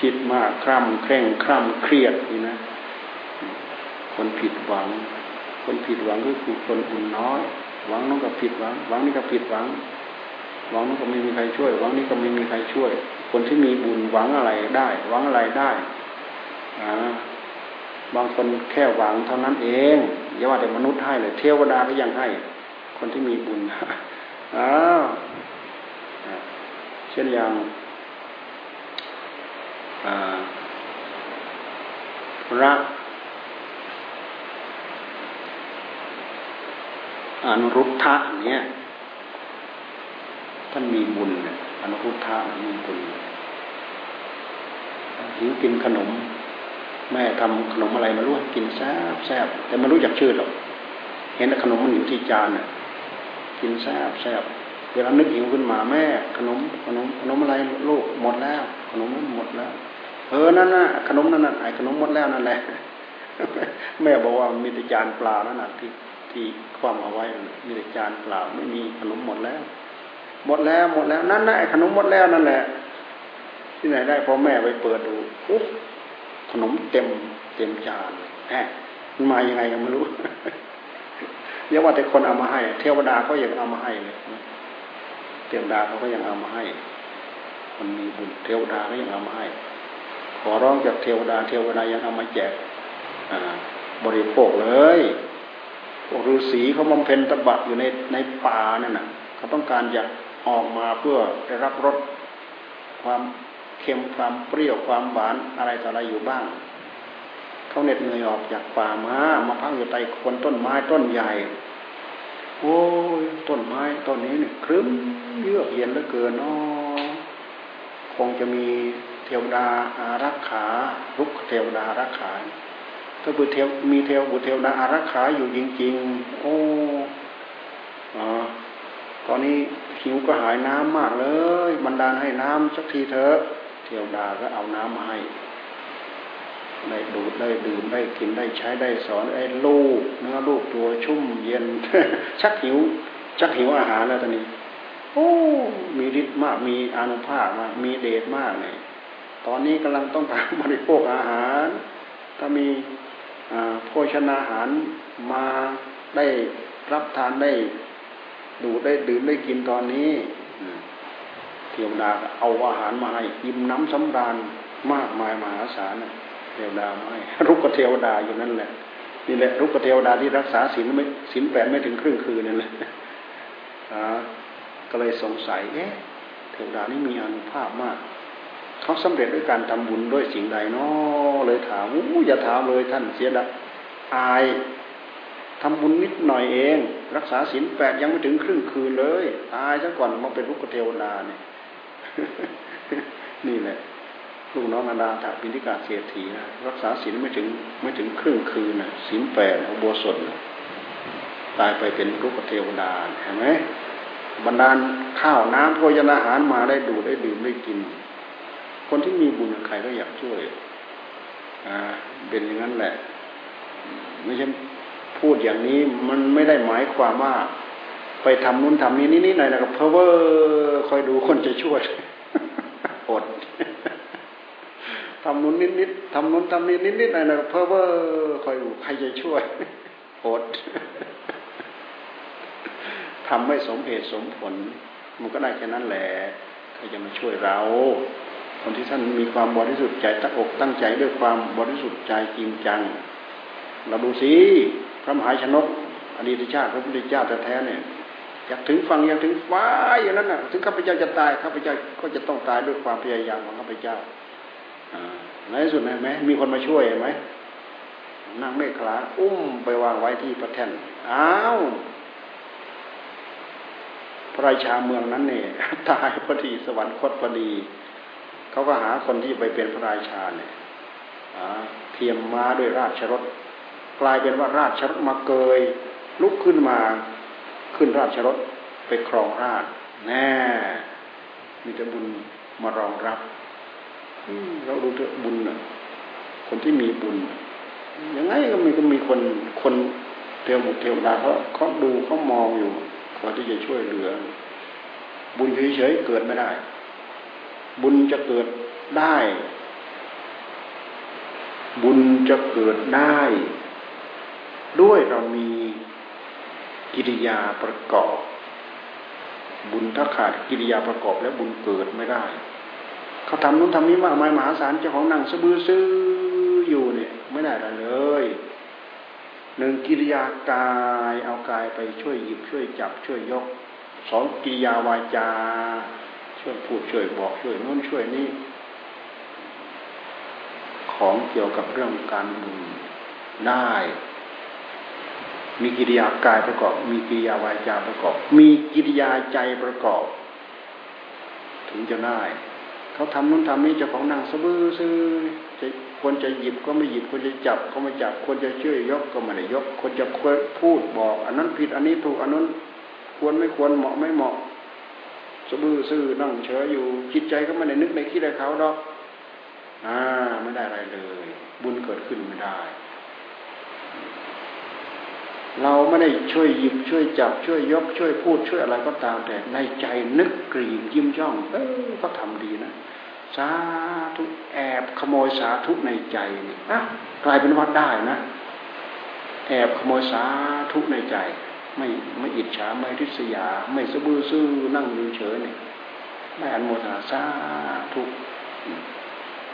[SPEAKER 1] คิดมากคร่ำเคร่งคร่ำเครียดนี่นะ คนผิดหวัง คนผิดหวังก็คือคนอุ่นน้อย หวังน้องก็ผิดหวัง หวังนี่ก็ผิดหวัง หวังนี้ก็ไม่มีใครช่วย หวังนี้ก็ไม่มีใครช่วย คนที่มีบุญหวังอะไรได้ หวังอะไรได้อ่า บางคนแค่หวังเท่านั้นเองอย่าว่าแต่มนุษย์ให้เลยเทวดาก็ยังให้ คนที่มีบุญอ้าวเช่นอย่างพระอนุรุทธะเนี่ยท่านมีบุญอนุรุทธะมีบุญหิวกินขนม แม่ทำขนมอะไรมารู้กินแซ่บแซ่บแต่ไม่รู้จักชื่อหรอก เห็นขนมมันอยู่ที่จานน่ะกินแซ่บแซ่บเวลานึกหิวขึ้นมาแม่ขนมขนมขนมอะไรลูกหมดแล้ว ขนมหมดแล้ว เออนั่นน่ะขนมนั่นน่ะไอ้ขนมหมดแล้วนั่นแหละแม่บอกว่ามีแต่จานเปล่านั่นน่ะที่ที่ความเอาไว้มีแต่จานเปล่าไม่มีขนมหมดแล้ว หมดแล้วหมดแล้วนั่นน่ะไอ้ขนมหมดแล้วนั่นแหละ ที่ไหนได้พอแม่ไปเปิดดูอุ๊ ขนมเต็มเต็มจานแหมมันมายังไงก็ไม่รู้เรียกว่าแต่คนเอามาให้ เทวดาก็ยังเอามาให้เลยเทวดาเขาก็ยังเอามาให้มันมีบุญเทวดาก็ยังเอามาให้ ขอร้องจากเทวดา เทวดายังเอามาแจกบริโภคเลยพวกฤาษีเขาบำเพ็ญตบะอยู่ในในป่านั่นน่ะเขาต้องการจะออกมาเพื่อได้รับรสความ เค็มความเปรี้ยวความหวานอะไรต่ออะไรอยู่บ้าง เขาเหน็ดเหนื่อยออกจากป่ามามาพักอยู่ใต้คนต้นไม้ต้นใหญ่โอ้ยต้นไม้ต้นนี้เนี่ยครึ้มเยือกเย็นเหลือเกินนาะคงจะมีเทวดาอารักขาลุกเทวดาอารักขาถ้าบุเทวมีเทวบุตรเทวดาอารักขาอยู่จริง ๆ โอ้อตอนนี้หิวก็หายน้ำมากเลยบรรดาให้น้ำสักทีเถอะ เทวดาก็เอาน้ำมาให้ได้ดูดได้ดื่มได้กินได้ใช้ได้สอนไอ้ลูกเนื้อลูกตัวชุ่มเย็น ชักหิว ชักหิวอาหารแล้วตอนนี้ โอ้ มีฤทธิ์มากมีอนุภาพมากมีเดชมากเลยตอนนี้กำลังต้องการบริโภคอาหาร ถ้ามีโภชนาอาหารมาได้รับทานได้ดูได้ดื่มได้กินตอนนี้ เทวดาเอาอาหารมาให้ยิ้มน้ำสำราญมากมายมหาศาลเทวดามาให้รุกเทวดาอยู่นั่นแหละนี่แหละรุกเทวดาที่รักษาศีลไม่ศีลแปดไม่ถึงครึ่งคืนนั่นแหละก็เลยสงสัยเอ๊ะเทวดานี่มีอนุภาพมากเขาสำเร็จด้วยการทำบุญด้วยสิ่งใดเนาะเลยถามอู้อย่าถามเลยท่านเสียดายอายทำบุญนิดหน่อยเอง รักษาศีลแปดยังไม่ถึงครึ่งคืนเลย ตายซะก่อนมาเป็นลูกเทวดาเนี่ย นี่แหละลูกน้องนาดาถาปินิกาเศรษฐีนะรักษาศีลไม่ถึงไม่ถึงครึ่งคืนนะศีลแปดอุโบสถตายไปเป็นลูกเทวดาเห็นไหมบรรดาข้าวน้ำโภชนาอาหารมาได้ดูได้ดื่มได้กิน คนที่มีบุญใครก็อยากช่วยอ่าเป็นอย่างนั้นแหละ ไม่ใช่พูดอย่างนี้มันไม่ได้หมายความว่า ไปทำนู้นทำนี้นิดๆหน่อยๆกับเพอเวอร์คอยดูคนจะช่วยอดทำนู้นนิดๆทำนู้นทำนี้นิดๆหน่อยๆกับเพอเวอร์คอยดูใครจะช่วยอดทำไม่สมเหตุสมผล มันก็ได้แค่นั้นแหละใครจะมาช่วยเรา คนที่ท่านมีความบริสุทธิ์ใจตั้งอกตั้งใจด้วยความบริสุทธิ์ใจจริงจัง เราดูสิพระมหาชนกอดีตชาติพระพุทธเจ้าแท้ๆเนี่ย อยากถึงฟังอยากถึงฟ้าอย่างนั้นน่ะถึงข้าพเจ้าจะตายข้าพเจ้าก็จะต้องตายด้วยความพยายามของข้าพเจ้าในที่สุดเห็นไหมมีคนมาช่วยเห็นไหมนั่งเมฆขลาอุ้มไปวางไว้ที่ประแท่นอ้าวพระราชาเมืองนั้นเนี่ยตายพอดีสวรรคตพอดีเขาก็หาคนที่ไปเป็นพระราชาเนี่ยเทียมม้าด้วยราชรถกลายเป็นว่าราชรถมาเกยลุกขึ้นมา ขึ้นราชรถไปครองราชแน่มีแต่บุญมารองรับเราดูเถอะบุญน่ะคนที่มีบุญยังไงก็มีก็มีคนคนเทวบุตรเทวดาเขาเขาดูเขามองอยู่พอที่จะช่วยเหลือ บุญเฉยๆเกิดไม่ได้ บุญจะเกิดได้ บุญจะเกิดได้ ด้วยเรามี กิริยาประกอบ บุญถ้าขาดกิริยาประกอบแล้วบุญเกิดไม่ได้ เขาทำนู้นทำนี้มากมายมหาศาลเจ้าของนั่งสะบือซื้ออยู่เนี่ยไม่ได้อะไรเลยหนึ่งกิริยากายเอากายไปช่วยหยิบช่วยจับช่วยยกสองกิริยาวาจา ช่วยพูดช่วยบอกช่วยนู้นช่วยนี้ของเกี่ยวกับเรื่องการบุญได้ มีกิริยากายประกอบ มีกิริยาวาจาประกอบ มีกิริยาใจประกอบ ถึงจะได้เขาทำนู้นทำนี้เจ้าของนั่งสบื้อซื้อจะควรจะหยิบก็ไม่หยิบควรจะจับก็ไม่จับควรจะช่วยยกก็ไม่ได้ยกควรจะพูดบอก อันนั้นผิดอันนี้ถูกอันนั้นควรไม่ควรเหมาะไม่เหมาะสบื้อซื้อนั่งเฉยอยู่จิตใจก็ไม่ได้นึกในคิดอะไรเขาหรอกอ่าไม่ได้อะไรเลย บุญเกิดขึ้นไม่ได้ เราไม่ได้ช่วยหยิบช่วยจับช่วยยกช่วยพูดช่วยอะไรก็ตามแต่ในใจนึกกรีมยิ้มย่อง เออก็ทำดีนะสาธุแอบขโมยสาธุในใจนี่อะกลายเป็นวัดได้นะ แอบขโมยสาธุในใจ ไม่ไม่อิจฉาไม่ทิษยา ไม่สะบือซื่อนั่งดูเฉยนี่ไม่อันโมทนาสาธุ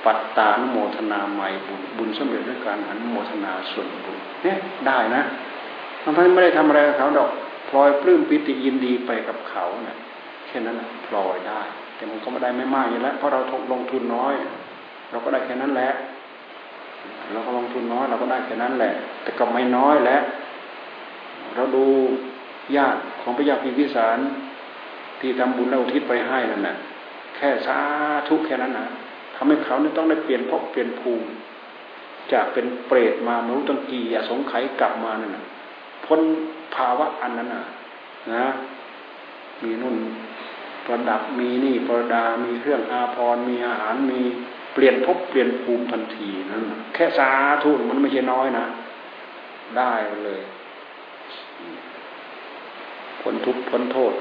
[SPEAKER 1] ปัตตานโมทนาใหม่บุญบุญสำเร็จด้วยการอันโมทนาส่วนบุญเนี่ยได้นะ มันไม่ได้ทำอะไรกับเขาดอกพลอยปลื้มปิติยินดีไปกับเขาเนะี่ยแค่นั้นนะพลอยได้ แต่มันก็ไม่ได้ไม่มากอยู่แล้วเพราะเราลงทุนน้อย เราก็ได้แค่นั้นแหละเราก็ลงทุนน้อยเราก็ได้แค่นั้นแหละ แต่ก็ไม่น้อยแล้วเราดูญาติของพระยาพิพิสารที่ทำบุญแล้วทิศไปให้นั่นแหละแค่สาธุแค่นั้นนะทำให้เขาเนี่ยต้องได้เปลี่ยนพบเปลี่ยนภูมิจากเป็นเปรตมามนุษย์ตังกีอสงไขยกลับมานั่นนะ พ้นภาวะอันนั้นนะนะ มีนุ่นประดับมีนี่ประดา มีเครื่องอาภรณ์มีอาหารมีเปลี่ยนพบเปลี่ยนภูมิทันทีนั่นแค่สาธุมันไม่ใช่น้อยนะ ได้เลยพ้นทุกข์พ้นโทษ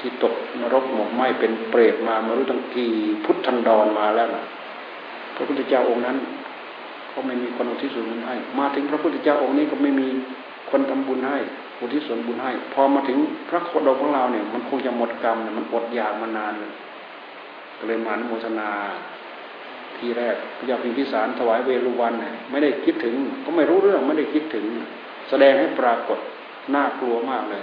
[SPEAKER 1] ที่ตกนรกหมกไหมเป็นเปรตมามารู้ตั้งกี่พุทธันดรมาแล้วนะพระพุทธเจ้าองค์นั้น ก็ไม่มีคนอุทิศส่วนบุญให้ มาถึงพระพุทธเจ้าองค์นี้ก็ไม่มี คนทำบุญให้อุทิศส่วนบุญให้ พอมาถึงพระโคดมของเราเนี่ย มันคงจะหมดกรรมเนี่ยมันอดอยากมานานเลยก็เลยมาโมทนา ทีแรกพระยาพิมพิสารถวายเวรุวันเนี่ยไม่ได้คิดถึง ก็ไม่รู้เรื่องไม่ได้คิดถึง แสดงให้ปรากฏน่ากลัวมากเลย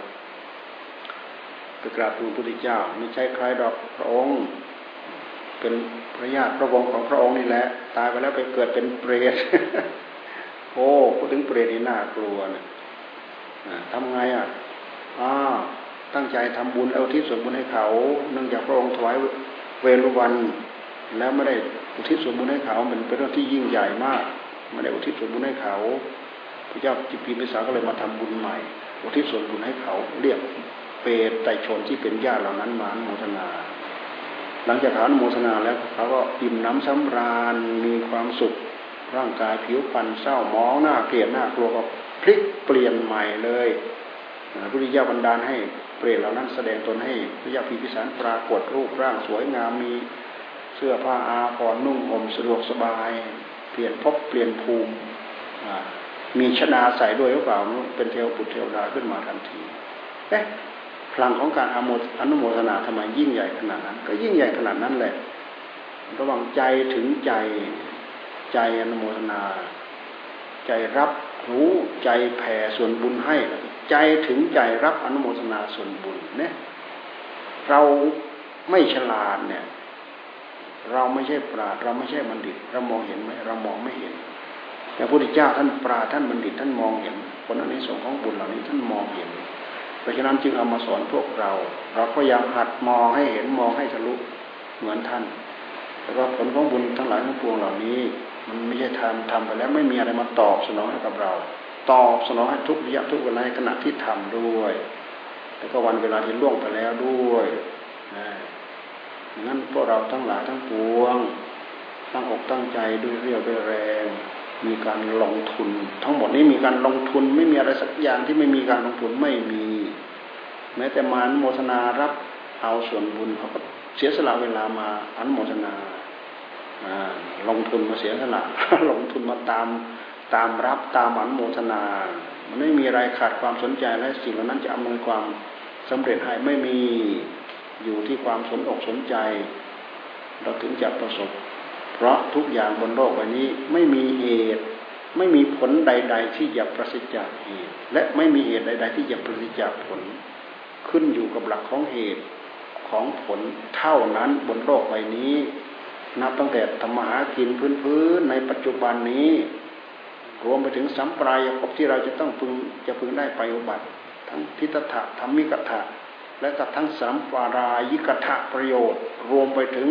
[SPEAKER 1] ไปกราบทูลพระพุทธเจ้าไม่ใช่ใครดอกพระองค์ เป็นพระญาติพระวงศ์ของพระองค์นี่แหละ ตายไปแล้วไปเกิดเป็นเปรตโอ้พูดถึงเปรตนี่น่ากลัวนะ ทำไงอะอ้าตั้งใจทำบุญเอาที่ส่วนบุญให้เขา เนื่องจากพระองค์ถวายเวรุวัน แล้วไม่ได้อุทิศส่วนบุญให้เขา มันเป็นเรื่องที่ยิ่งใหญ่มากไม่ได้อุทิศส่วนบุญให้เขาพระเจ้าจิปีมิสาก็เลยมาทำบุญใหม่ อุทิศส่วนบุญให้เขา เรียกเปรตไตชนที่เป็นญาติเหล่านั้นมาโมทนา หลังจากเขาโมทนาแล้วเขาก็อิ่มน้ำสำราญมีความสุข ร่างกายผิวพรรณเศร้ามองหน้าเกลียดหน้ากลัวก็ พลิกเปลี่ยนใหม่เลยพระพุทธเจ้าบันดาลให้เปรตเหล่านั้นแสดงตนให้พระยาพิพิสารปรากฏรูปร่างสวยงามมีเสื้อผ้าอาภรณ์นุ่งห่มสะดวกสบาย เปลี่ยนพบเปลี่ยนภูมิมีชนาใส่ด้วยหรือเปล่าเป็นเทวปุตเทวดาขึ้นมาทันทีเอ๊ะพลังของการอนุโมทนาทำไมยิ่งใหญ่ขนาดนั้น ก็ยิ่งใหญ่ขนาดนั้นแหละ ระว่างใจถึงใจใจอนุโมทนา ใจรับ รู้ใจแผ่ส่วนบุญให้ ใจถึงใจรับอนุโมทนาส่วนบุญเนี่ยเราไม่ฉลาดเนี่ย เราไม่ใช่ปราดเราไม่ใช่บัณฑิต เรามองเห็นไหมเรามองไม่เห็น แต่พระพุทธเจ้าท่านปราดท่านบัณฑิตท่านมองเห็นผลอันนี้ส่งของบุญเหล่านี้ท่านมองเห็น เพราะฉะนั้นจึงเอามาสอนพวกเรา เราก็ยังหัดมองให้เห็นมองให้ทะลุเหมือนท่านแต่ว่าผลของบุญทั้งหลายทั้งปวงเหล่านี้ มันไม่ใช่ทำทำไปแล้วไม่มีอะไรมาตอบสนองให้กับเรา ตอบสนองให้ทุกระยะทุกเวลาขณะที่ทำด้วย แล้วก็วันเวลาที่ล่วงไปแล้วด้วยนะงั้นพวกเราทั้งหลายทั้งปวงตั้งอกตั้งใจด้วยเรียวด้วยแรง มีการลงทุน ทั้งหมดนี้มีการลงทุนไม่มีอะไรสักอย่างที่ไม่มีการลงทุนไม่มี แม้แต่มานโมทนารับเอาส่วนบุญเขาก็เสียสละเวลามาอันโมทนา ลงทุนมาเสียสละลงทุนมาตามตามรับตามอันโมทนา มันไม่มีอะไรขาดความสนใจและสิ่งเหล่านั้นจะอำนวยความสำเร็จให้ไม่มีอยู่ที่ความสนอกสนใจ เราถึงจะประสบ เพราะทุกอย่างบนโลกใบนี้ไม่มีเหตุ ไม่มีผลใด ๆ ที่จะประสิทธิ์จากเหตุ และไม่มีเหตุใด ๆ ที่จะประสิทธิ์จากผล ขึ้นอยู่กับหลักของเหตุของผลเท่านั้นบนโลกใบนี้ นับตั้งแต่ธรรมหากินพื้นๆในปัจจุบันนี้รวมไปถึงสัมปรายภพที่เราจะต้องพึงจะพึงได้ไปอุบัติ ทั้งทิฏฐะธรรมิกถะและก็ทั้งสัมปรายิกถะประโยชน์ รวมไปถึง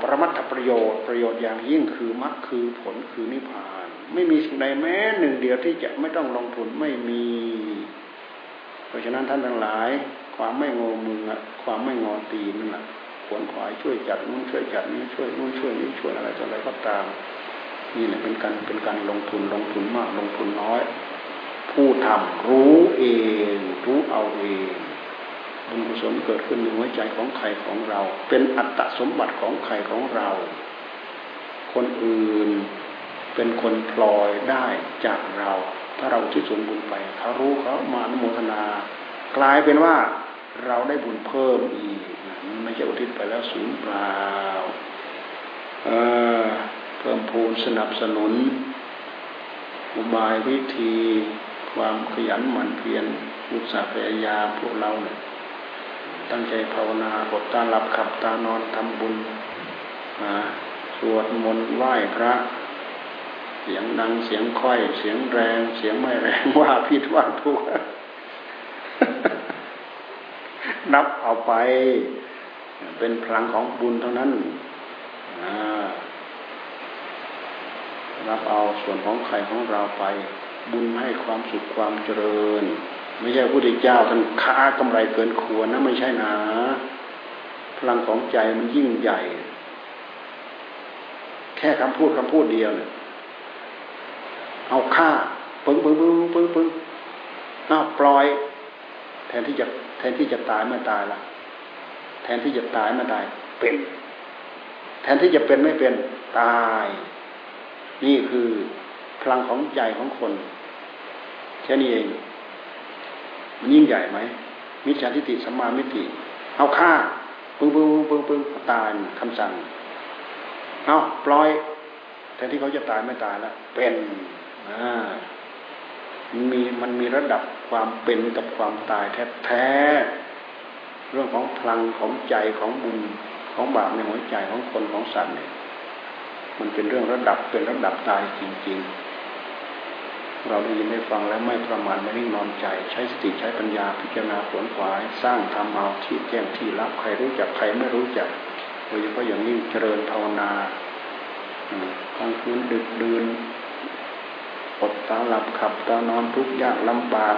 [SPEAKER 1] ปรมัตถประโยชน์ประโยชน์อย่างยิ่งคือมรรคคือผลคือนิพพาน ไม่มีสิ่งใดแม้หนึ่งเดียวที่จะไม่ต้องลงทุนไม่มี เพราะฉะนั้นท่านทั้งหลาย ความไม่งอมือความไม่งอตีนั่นแหละ ขวนขวายช่วยจัดนู้นช่วยจัดนี้ช่วยนู้นช่วยนี้ช่วยอะไรต่ออะไรก็ตาม นี่แหละเป็นการเป็นการลงทุนลงทุนมากลงทุนน้อย ผู้ทำรู้เอง รู้เอาเองบุญกุศลเกิดขึ้นในหัวใจของใครของเรา เป็นอัตสมบัติของใครของเรา คนอื่นเป็นคนพลอยได้จากเรา ถ้าเราที่สมบุญไปเขารู้เขามาโมทนา กลายเป็นว่าเราได้บุญเพิ่มอีก ไม่ใช่อุทิศไปแล้วสูญเปล่าเพิ่มพูนสนับสนุน อุบายวิธี ความขยันหมั่นเพียรอุตสาห์พยายามพวกเราเนี่ยตั้งใจภาวนาบทตาหลับขับตานอนทำบุญสวดมนต์ไหว้พระ เสียงดังเสียงค่อย เสียงแรง เสียงไม่แรงว่าผิดว่าถูกนับเอาไป เป็นพลังของบุญเท่านั้นรับเอาส่วนของใครของเราไป บุญให้ความสุขความเจริญ ไม่ใช่พระพุทธเจ้าท่านค้ากำไรเกินควรนะไม่ใช่นะพลังของใจมันยิ่งใหญ่ แค่คำพูดคำพูดเดียวเนี่ยเอาค่าปึ้งปึ้งปึ้งปึ้งปึ้งเอาปล่อย แทนที่จะแทนที่จะตายเมื่อตายละ แทนที่จะตายมื่อตายเป็น แทนที่จะเป็นไม่เป็นตาย นี่คือพลังของใจของคน แค่นี้เอง มันยิ่งใหญ่ไหมมิจฉาทิฏฐิสัมมามิติเอาฆ่าปึ้งปึ้งปึ้งปึ้งตายคำสั่งเอาปล่อยแทนที่เขาจะตายไม่ตายแล้วเป็นอ่ามันมีมันมีระดับความเป็นกับความตายแท้ๆ เรื่องของพลังของใจของบุญของบาปในหัวใจของคนของสัตว์เนี่ยมันเป็นเรื่องระดับเป็นระดับตายจริง ๆ เราได้ยินได้ฟังแล้วไม่ประมาทไม่นิ่งนอนใจ ใช้สติใช้ปัญญาพิจารณาผลขวาย สร้างทำเอาที่แจ้งที่รับใครรู้จักใครไม่รู้จักโดยเฉพาะอย่างยิ่งเจริญภาวนาทางคืนดึกดื่นอดตาหลับขับตานอนทุกยากลำบาก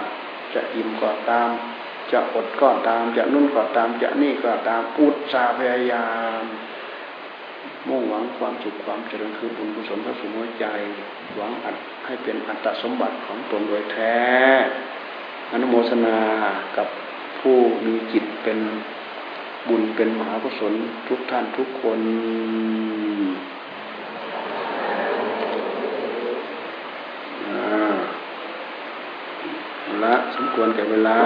[SPEAKER 1] จะอิ่มก็ตาม จะอดก็ตาม จะนุ่นก็ตาม จะนี่ก็ตามอุตสาพยายาม มุ่งหวังความสุขความเจริญคือบุญกุศลพระสุนหัวใจ หวังอัดให้เป็นอัตสมบัติของตนโดยแท้ อนุโมทนากับผู้มีจิตเป็นบุญเป็นมหากุศลทุกท่านทุกคนละสมควรแก่เวลา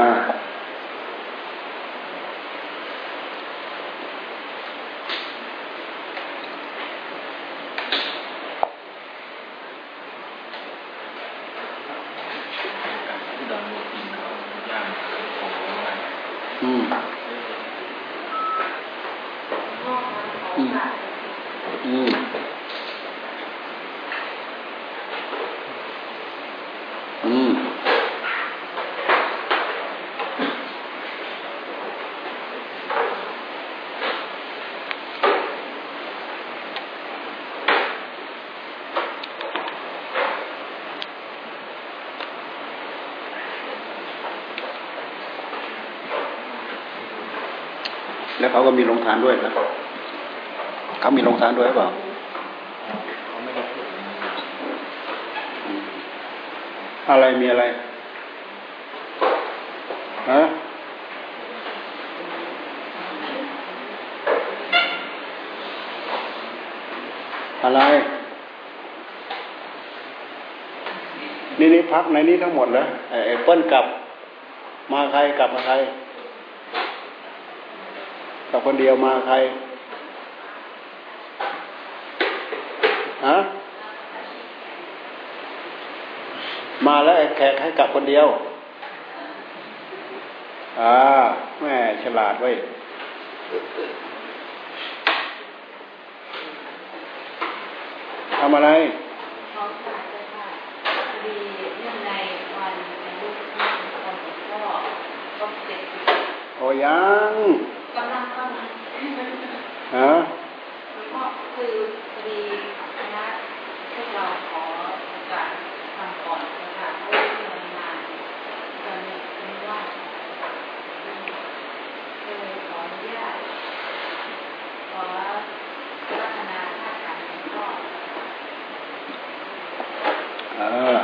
[SPEAKER 1] แล้ว เขาก็มีลงทานด้วยนะเขามีลงทานด้วยเปล่าอะไรมีอะไรฮะอะไร นี่นี่พักในนี้ทั้งหมดแล้วไอ้เปิ้ลกลับ มาใครกลับมาใคร กับคนเดียวมาใครฮะมาแล้วแขกให้กลับคนเดียว อ่าแม่ฉลาดไว้ทำอะไรโอ้ยัง
[SPEAKER 2] กำลังกำลัง
[SPEAKER 1] ฮะ
[SPEAKER 2] หลวงพ่อคือพอดีคณะพวกเราขอโอกาสทำก่อนนะคะเพราะว่าที่มันนานตอนนี้ไม่ว่าก็เลยขออนุญาตขอพัฒนาท่าทางหลวงพ่อ
[SPEAKER 1] เออ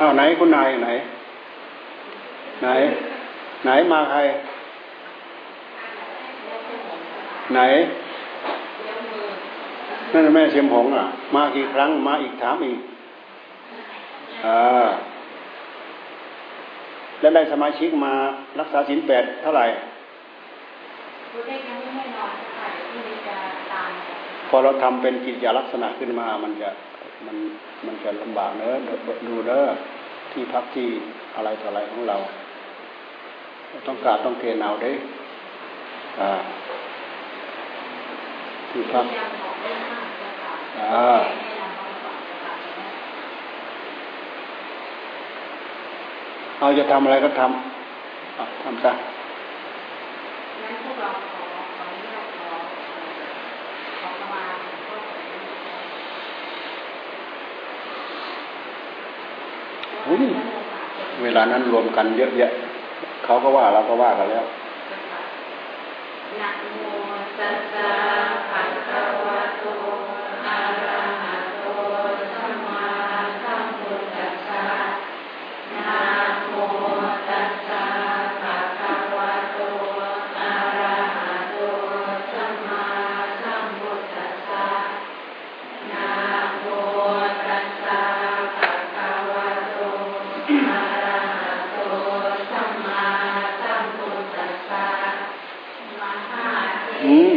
[SPEAKER 1] อ้าวไหน คุณนายไหน ไหน ไหนมาใคร ไหนนั่นแม่เชียมหงอะ มากี่ครั้งมาอีกถามอีกอ่าแล้วได้สมาชิกมารักษาศีลแปดเท่าไหร่พอเราทำเป็นกิจยาลักษณะขึ้นมา มันจะมันมันจะลำบากเนอะดูเนอะ ที่พักที่อะไรต่ออะไรของเรา ต้องการต้องเทนเอาได้อ่าที่พักเอาจะทำอะไรก็ทำทำซะเเวลานั้นรวมกันเยอะแยะเขาก็ว่าเราก็ว่ากันแล้ว
[SPEAKER 2] นะโมตัสสะภะคะวะโตอะระหะโตสัมมาสัมพุทธัสสะนะโมตัส อืม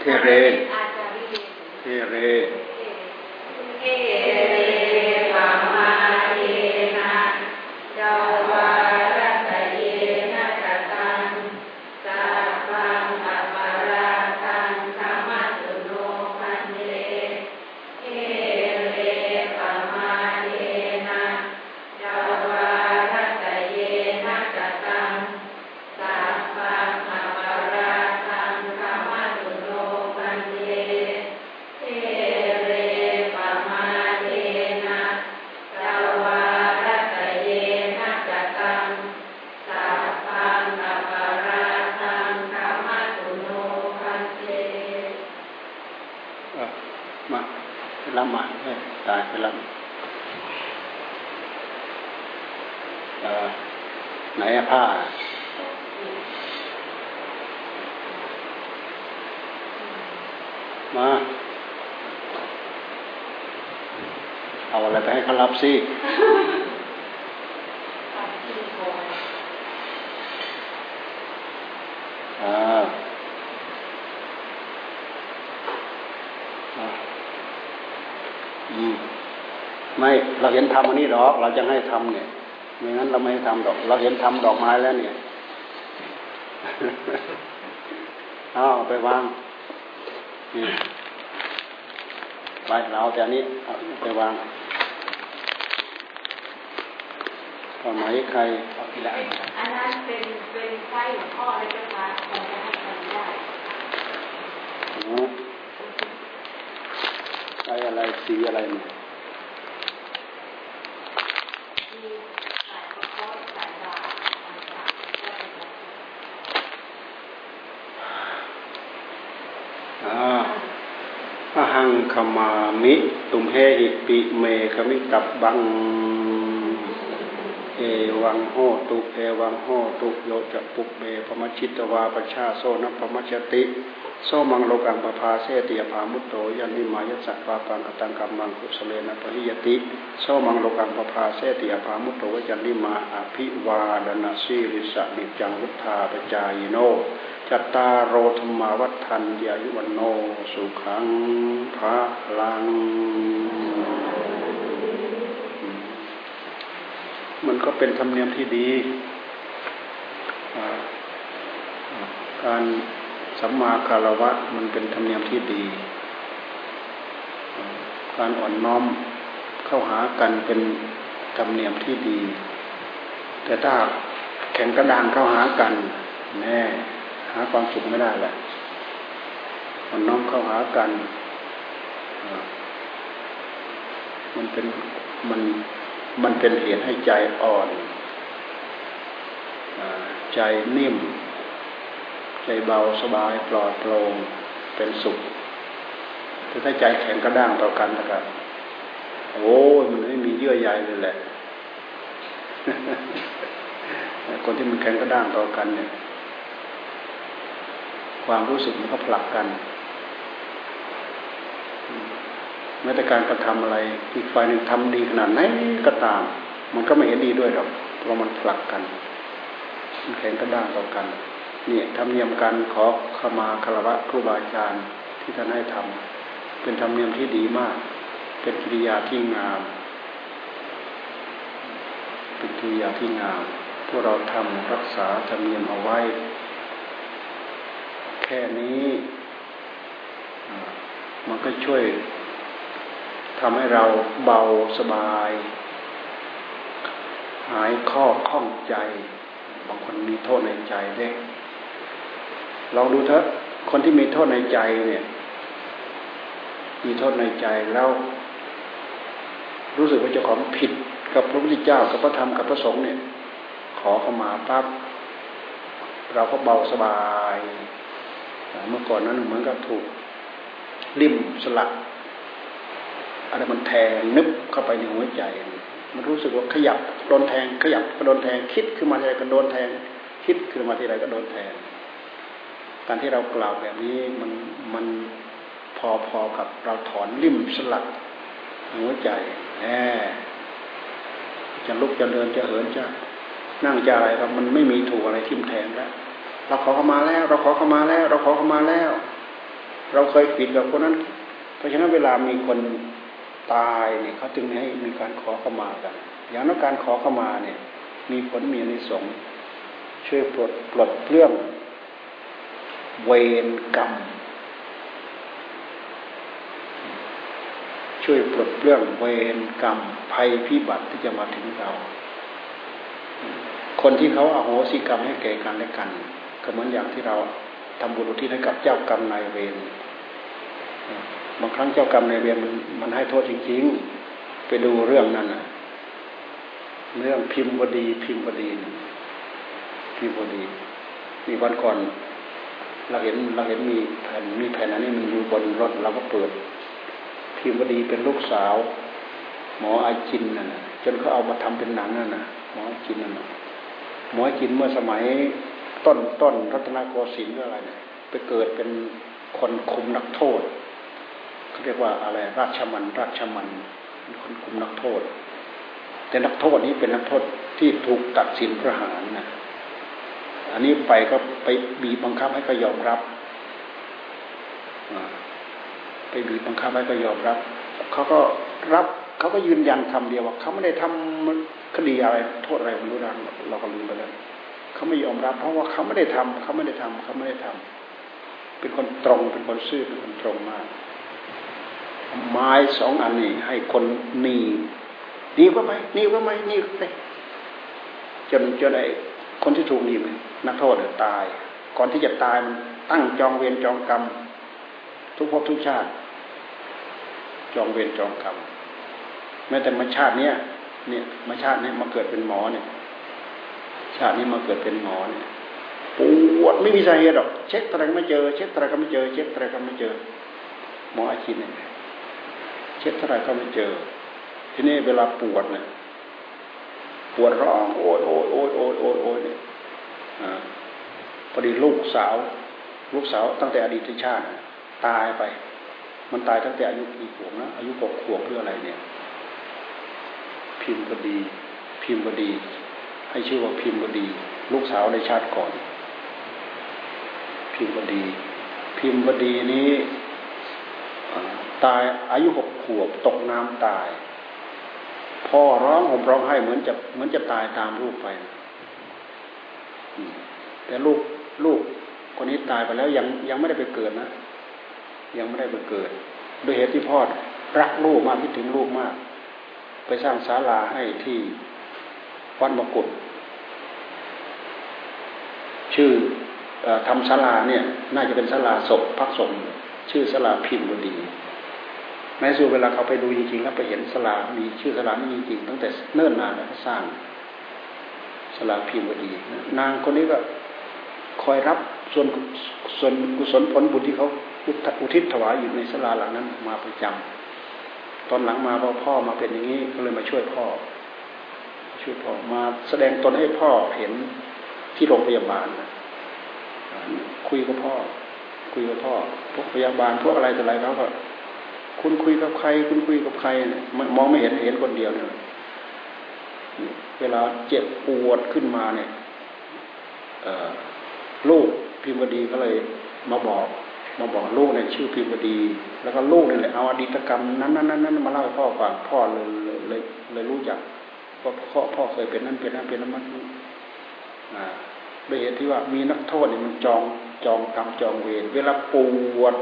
[SPEAKER 1] เทเร
[SPEAKER 2] น
[SPEAKER 1] สิไม่เราเห็นทำอันนี้หรอก เราจะให้ทำเนี่ยไม่งั้นเราไม่ให้ทำดอก เราเห็นทำดอกไม้แล้วเนี่ยเอาไปวางไปเราแต่นี้ไปวาง สมัยใคร
[SPEAKER 2] เอาทีละอันอันนั้นเป็นเป็นไฟหลวงพ่อเลยจ้าคะคงจะให้ทำได้
[SPEAKER 1] ไฟอะไรสีอะไรเนี่ยหังขมามิ ตุมเฮหิปิเมขมิกับบัง เอวังโหตุเอวังโหตุโยจะปุกเบปมัชิตวาปชาโซนปมัชติ โซมังโลกังปภาเสติยภามุตโตยันนิมายัสสะปาปังกตังกัมมังกุสเลนะปะหิยติ โซมังโลกังปภาเสติยภามุตโตยันนิมาอภิวาดนาสีริสะนิจังวุธาปจายโนจัตตาโรธรรมาวัฏันยายุวันโนสุขังภะลัง มันก็เป็นธรรมเนียมที่ดีการสัมมาคารวะมันเป็นธรรมเนียมที่ดี การอ่อนน้อมเข้าหากันเป็นธรรมเนียมที่ดี แต่ถ้าแข่งกระดานเข้าหากันแน่หาความสุขไม่ได้แหละอ่อนน้อมเข้าหากัน มันเป็นมัน มันเป็นเหตุให้ใจอ่อนใจนิ่ม ใจเบาสบายปลอดโปร่งเป็นสุขแต่ถ้าใจแข็งกระด้างต่อกันนะครับโอ้ยมันไม่มีเยื่อใยเลยแหละคนที่มันแข็งกระด้างต่อกันเนี่ย ความรู้สึกมันก็ผลักกัน แม้แต่การกระทำอะไรอีกฝ่ายหนึ่งทำดีขนาดไหนก็ตาม มันก็ไม่เห็นดีด้วยหรอกเพราะมันผลักกันมันแข็งกระด้างต่อกันเนี่ยธรรมเนียมการขอขมาคารวะครูบาอาจารย์ที่ท่านให้ทำเป็นธรรมเนียมที่ดีมาก เป็นกิริยาที่งามเป็นกิริยาที่งามพวกเราทำรักษาธรรมเนียมเอาไว้ แค่นี้มันก็ช่วย ทำให้เราเบาสบาย หายข้อข้องใจ บางคนมีโทษในใจเล็กลองดูเถอะคนที่มีโทษในใจเนี่ย มีโทษในใจแล้ว รู้สึกว่าเจ้าของผิดกับพระพุทธเจ้ากับพระธรรมกับพระสงฆ์เนี่ย ขอเข้ามาปั๊บเราก็เบาสบาย เมื่อก่อนนั้นเหมือนกับถูกริมสลัก อะไรมันแทงนึบเข้าไปในหัวใจ มันรู้สึกว่าขยับโดนแทง ขยับก็โดนแทงคิดขึ้นมาทีไรก็โดนแทง คิดขึ้นมาทีไรก็โดนแทง การที่เรากล่าวแบบนี้มันมันพอพอกับเราถอนริมสลักหัวใจแหมจะลุกจะเดินจะเหินจะนั่งจะอะไรครับมันไม่มีถูกอะไรทิ่มแทงแล้วเราขอเข้ามาแล้ว เราขอเข้ามาแล้ว เราขอเข้ามาแล้ว เราเคยผิดกับคนนั้น เพราะฉะนั้นเวลามีคน ตายเนี่ยเขาจึงให้มีการขอเข้ามากัน อย่างนั้นการขอเข้ามาเนี่ย มีผลมีในสงช่วยปลดปลดเปลื้องเวรกรรม ช่วยปลดเปลื้องเวรกรรม ภัยพิบัติที่จะมาถึงเรา คนที่เขาอาโหสิกรรมให้แก่กันและกัน ก็เหมือนอย่างที่เราทำบุญทิศให้กับเจ้ากรรมนายเวร บางครั้งเจ้ากรรมในเวรมันมันให้โทษจริง ๆ ไปดูเรื่องนั้นนะเรื่องพิมพ์บดี พิมพ์บดี พิมพ์บดีมีวันก่อน เราเห็นเราเห็นมีแผ่นมีแผ่นอันนี้มันอยู่บนรถเราก็เปิด พิมพ์ดีเป็นลูกสาว หมออาจินน่ะจนเขาเอามาทำเป็นหนังนั่นน่ะ หมออาจินนั่นหมออาจินเมื่อสมัยต้นต้นรัตนโกสินทร์อะไรเนี่ยไปเกิดเป็นคนคุมนักโทษ เขาเรียกว่าอะไรราชมันราชมันคนคุมนักโทษ แต่นักโทษนี้เป็นนักโทษที่ถูกตัดสินประหารนะอันนี้ไปก็ไปบีบบังคับให้ก็ยอมรับไปบีบบังคับให้ก็ยอมรับเขาก็รับเขาก็ยืนยันคำเดียวว่าเขาไม่ได้ทำคดีอะไรโทษอะไรไม่รู้นะเราก็ลืมไปแล้วเขาไม่ยอมรับ เพราะว่าเขาไม่ได้ทำเขาไม่ได้ทำเขาไม่ได้ทำเป็นคนตรงเป็นคนซื่อเป็นคนตรงมาก ไม้สองอันนี้ให้คนหนีนีก็ไปนีก็ไปนีก็ไปจนจนไอ้คนที่ถูกนีนักโทษตาย ก่อนที่จะตายมันตั้งจองเวรจองกรรม ทุกภพทุกชาติ จองเวรจองกรรมแม้แต่มาชาติเนี้ยเนี่ยมาชาตินี้มาเกิดเป็นหมอเนี่ย ชาตินี้มาเกิดเป็นหมอเนี่ยปวดไม่มีสาเหตุหรอก เช็คอะไรก็ไม่เจอ เช็คอะไรก็ไม่เจอ เช็คอะไรก็ไม่เจอ หมออาชีพเนี่ย เช็คอะไรก็ไม่เจอ ทีนี้เวลาปวดเนี่ยปวดร้องโอยโอยโอยโอยโอยโอยเนี่ยพอดีลูกสาว ลูกสาวตั้งแต่อดีตชาติตายไป มันตายตั้งแต่อายุกี่ขวบนะอายุหกขวบหรืออะไรเนี่ย พิมพ์บดี พิมพ์บดี ให้ชื่อว่าพิมพ์บดี ลูกสาวในชาติก่อน พิมพ์บดี พิมพ์บดีนี้ตายอายุหก ขวบตกน้ำตาย พ่อร้องห่มร้องไห้เหมือนจะเหมือนจะตายตามลูกไป แต่ลูกลูกคนนี้ตายไปแล้วยังยังไม่ได้ไปเกิดนะ ยังไม่ได้ไปเกิดด้วยเหตุที่พ่อรักลูกมากคิดถึงลูกมาก ไปสร้างศาลาให้ที่วัดมกุฎชื่อทำศาลาเนี่ย น่าจะเป็นศาลาศพพักศพชื่อศาลาพิมพ์บดี แม้สู่เวลาเขาไปดูจริงๆแล้วไปเห็นศาลามีชื่อศาลานี้จริงๆตั้งแต่เนิ่นนานแล้วสร้างศาลาพิมพ์ดีนางคนนี้ก็คอยรับส่วนส่วนกุศลผลบุญที่เขาอุทิศถวายอยู่ในศาลาหลังนั้นมาประจำตอนหลังมาพอพ่อมาเป็นอย่างนี้ก็เลยมาช่วยพ่อ ช่วยพ่อมาแสดงตนให้พ่อเห็นที่โรงพยาบาลนะคุยกับพ่อ คุยกับพ่อพวกพยาบาลพวกอะไรต่ออะไรเขาก็ คุณคุยกับใคร คุณคุยกับใครเนี่ยมองไม่เห็นเห็นคนเดียวเนี่ยเวลาเจ็บปวดขึ้นมาเนี่ยลูกพิมพ์ดีก็เลยมาบอกมาบอกลูกในชื่อพิมพ์ดี แล้วก็ลูกนี่แหละเอาอดีตกรรมนั้นนั้นนั้นมาเล่าให้พ่อฟังพ่อเลยเลยเลยรู้จักว่าพ่อพ่อเคยเป็นนั้นเป็นนั้นเป็นนั้นมันโดยเหตุที่ว่ามีนักโทษเนี่ยมันจองจองกรรมจองเวรเวลาปวด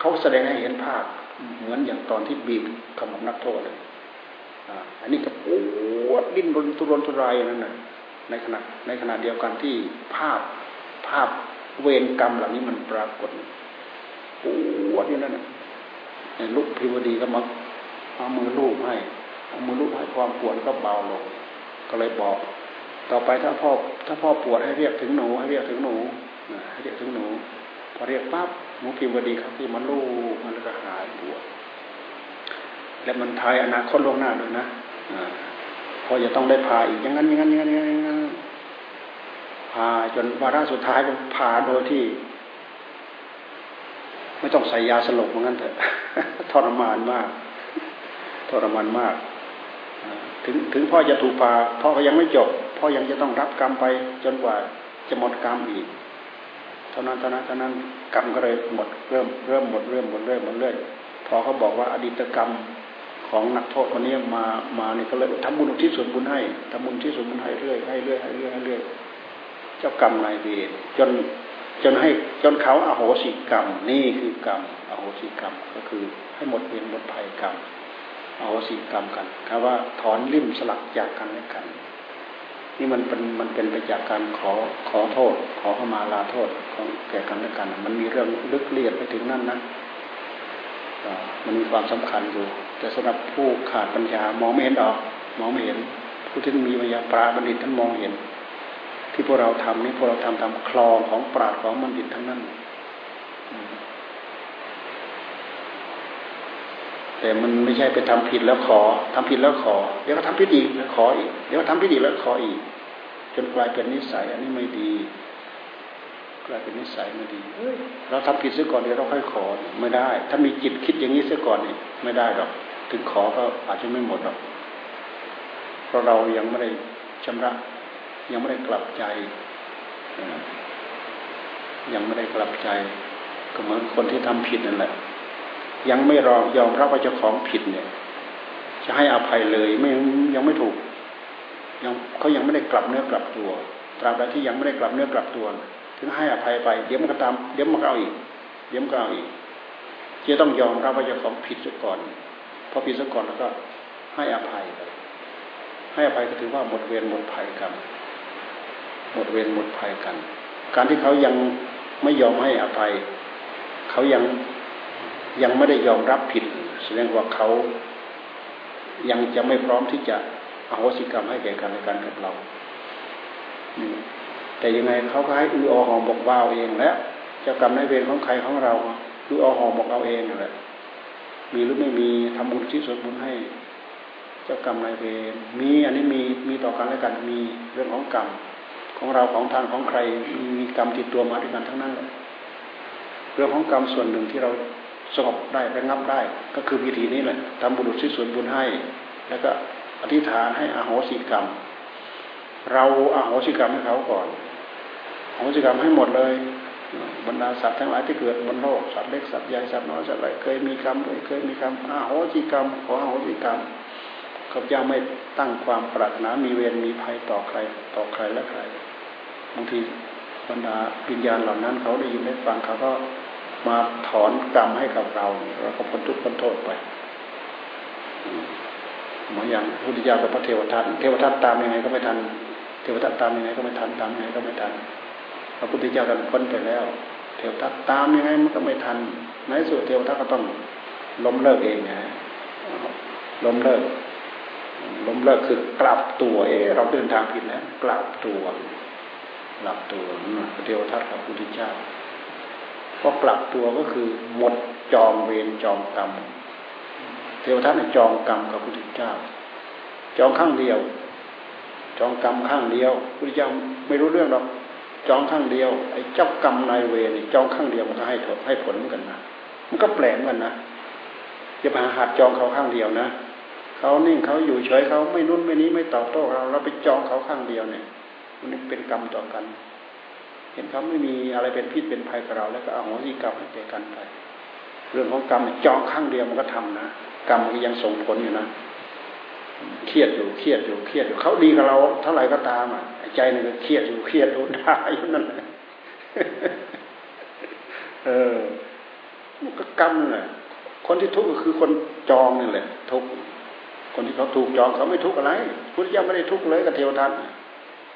[SPEAKER 1] เขาแสดงให้เห็นภาพ เหมือนอย่างตอนที่บีบขมับนักโทษเลยอันนี้ก็ปวดดิ้นรนทุรนทุรายนั่นน่ะในขณะในขณะเดียวกันที่ภาพภาพเวรกรรมเหล่านี้มันปรากฏปวดอยู่นั่นน่ะลูกพิวดีก็มาเอามือลูบให้เอามือลูบให้ความปวดก็เบาลง ก็เลยบอก ต่อไปถ้าพ่อถ้าพ่อปวดให้เรียกถึงหนูให้เรียกถึงหนูให้เรียกถึงหนู พอเรียกปั๊บหนูพิมพ์ดีครับที่มันลูบมันก็หายปวดและมันทายอนาคตลงหน้าด้วยนะพอจะต้องได้พาอีกอย่างนั้นอย่างนั้นอย่างนั้นอย่างนั้นพาจนวาระสุดท้ายก็พาโดยที่ ไม่ต้องใส่ยาสลบเหมือนกันเถอะทรมานมากทรมานมาก ถึงถึงพ่อจะถูกพาพ่อก็ยังไม่จบพ่อยังจะต้องรับกรรมไปจนกว่าจะหมดกรรมอีก ท่านั้นเท่านั้นเท่านั้นกรรมก็เลยหมดเริ่มเริ่มหมดเริ่มหมดเริ่มหมดเรื่อยพอเขาบอกว่าอดีตกรรมของนักโทษคนนี้มามาเนี่ยก็เลยทำบุญที่ส่วนบุญให้ทำบุญที่ส่วนบุญให้เรื่อยให้เรื่อยให้เรื่อยให้เรื่อยเจ้ากรรมนายเวรจนจนให้จนเขาอาโหสิกรรม นี่คือกรรมอโหสิกรรมก็คือให้หมดเวรหมดภัยกรรมอโหสิกรรมกันคำว่าถอนริมสลักจากกันและกัน นี่มันเป็นมันเป็นไปจากการขอขอโทษ ขอเข้ามาลาโทษของแก่กันและกัน มันมีเรื่องลึกเลียดไปถึงนั่นนะมันมีความสำคัญอยู่ แต่สำหรับผู้ขาดปัญญามองไม่เห็นออก มองไม่เห็น ผู้ที่มีปัญญาปราบัณฑิตท่านมองเห็น ที่พวกเราทำนี่พวกเราทำตามคลองของปราดของบัณฑิตทั้งนั้น แต่มันไม่ใช่ไปทำผิดแล้วขอทำผิดแล้วขอ เดี๋ยวก็ทำผิดอีกแล้วขออีก เดี๋ยวก็ทำผิดอีกแล้วขออีก จนกลายเป็นนิสัย อันนี้ไม่ดี กลายเป็นนิสัยไม่ดีเราทำผิดเสียก่อนเดี๋ยวเราค่อยขอ ไม่ได้ ถ้ามีจิตคิดอย่างนี้เสียก่อนนี่ไม่ได้หรอก ถึงขอก็อาจจะไม่หมดหรอก เพราะเรายังไม่ได้ชำระ ยังไม่ได้กลับใจ ยังไม่ได้กลับใจ ก็เหมือนคนที่ทำผิดนั่นแหละ ยังไม่รอยอมรับว่าเจ้าของผิดเนี่ย จะให้อภัยเลยไม่ยังไม่ถูกยังเขายังไม่ได้กลับเนื้อกลับตัว ตราบใดที่ยังไม่ได้กลับเนื้อกลับตัว ถึงให้อภัยไป เดี๋ยวมันก็ตามเดี๋ยวมันก็เอาอีก เดี๋ยวมันก็เอาอีกจะต้องยอมรับว่าเจ้าของผิดซะก่อนพอผิดซะก่อนแล้วก็ให้อภัยไปให้อภัยก็ถือว่าหมดเวรหมดภัยกันหมดเวรหมดภัยกัน การที่เขายังไม่ยอมให้อภัย เขายัง ยังไม่ได้ยอมรับผิด แสดงว่าเขายังจะไม่พร้อมที่จะอโหสิกรรมให้แก่กันในการกับเรา แต่ยังไงเขาก็ให้อืออหอบอกว่าเองแล้วเจ้ากรรมในเวรของใครของเราอืออหอบอกเอาเองแหละ มีหรือไม่มีทำบุญที่ส่วนบุญให้ เจ้ากรรมนายเวร มีอันนี้มีมีต่อกันและกัน มีเรื่องของกรรมของเราของทางของใครมีกรรมติดตัวมาด้วยกันทั้งนั้นเลยเรื่องของกรรมส่วนหนึ่งที่เรา สงบได้ระงับได้ ก็คือวิธีนี้แหละทำบุรุษที่ส่วนบุญให้ แล้วก็อธิษฐานให้อโหสิกรรม เราอาโหสิกรรมให้เขาก่อนอโหสิกรรมให้หมดเลยบรรดาสัตว์ทั้งหลายที่เกิดบนโลกสัตว์เล็กสัตว์ใหญ่สัตว์น้อยสัตว์อะไรเคยมีกรรมด้วยเคยมีกรรมอาโหสิกรรมขออาโหสิกรรมเขาจะไม่ตั้งความปรารถนามีเวรมีภัยต่อใคร ต่อใครและใครบางทีบรรดาวิญญาเหล่านั้นเขาได้ยินได้ฟังเขาก็ มาถอนกรรมให้กับเราเราก็พ้นทุกข์พ้นโทษไปเหมือนอย่างพุทธิยากับพระเทวทัตเทวทัตตามยังไงก็ไม่ทัน เทวทัตตามยังไงก็ไม่ทันตามยังไงก็ไม่ทันพระพุทธเจ้าท่านพ้นไปแล้ว เทวทัตตามยังไงมันก็ไม่ทันในสุดเทวทัตก็ต้องล้มเลิกเองนะล้มเลิกล้มเลิกคือกลับตัวเอเราเดินทางผิดแล้วกลับตัวกลับตัวพระเทวทัตกับพุทธเจ้า พอกลับตัวก็คือหมดจองเวรจองกรรมเทวทัตเนี่ยจองกรรมกับพระพุทธเจ้า จองข้างเดียว จองกรรมข้างเดียวพระพุทธเจ้าไม่รู้เรื่องหรอกจองข้างเดียวไอ้เจ้ากรรมนายเวรจองข้างเดียวมันก็ให้ให้ผลเหมือนกันนะมันก็แปลกกันนะอย่าไปหาดจองเขาข้างเดียวนะเขานิ่งเขาอยู่เฉยเขาไม่นุ่นไม่นี้ไม่ตอบโต้เราเราไปจองเขาข้างเดียวเนี่ย มันเป็นกรรมต่อกัน เห็นเขาไม่มีอะไรเป็นพิษเป็นภัยกับเรา แล้วก็เอาหัวที่กรรมให้แก่กันไป เรื่องของกรรมจองข้างเดียวมันก็ทำนะกรรมก็ยังส่งผลอยู่นะเครียดอยู่เครียดอยู่เครียดอยู่เขาดีกับเราเท่าไหร่ก็ตามอะใจนึงก็เครียดอยู่เครียดอยู่ด่าอยู่นั่นแหละเออมันก็กรรมนั่นแหละคนที่ทุกข์ก็คือคนจองนี่แหละ ทุกข์คนที่เขาถูกจองเขาไม่ทุกข์อะไรพุทธเจ้าไม่ได้ทุกข์เลยกับเทวทัต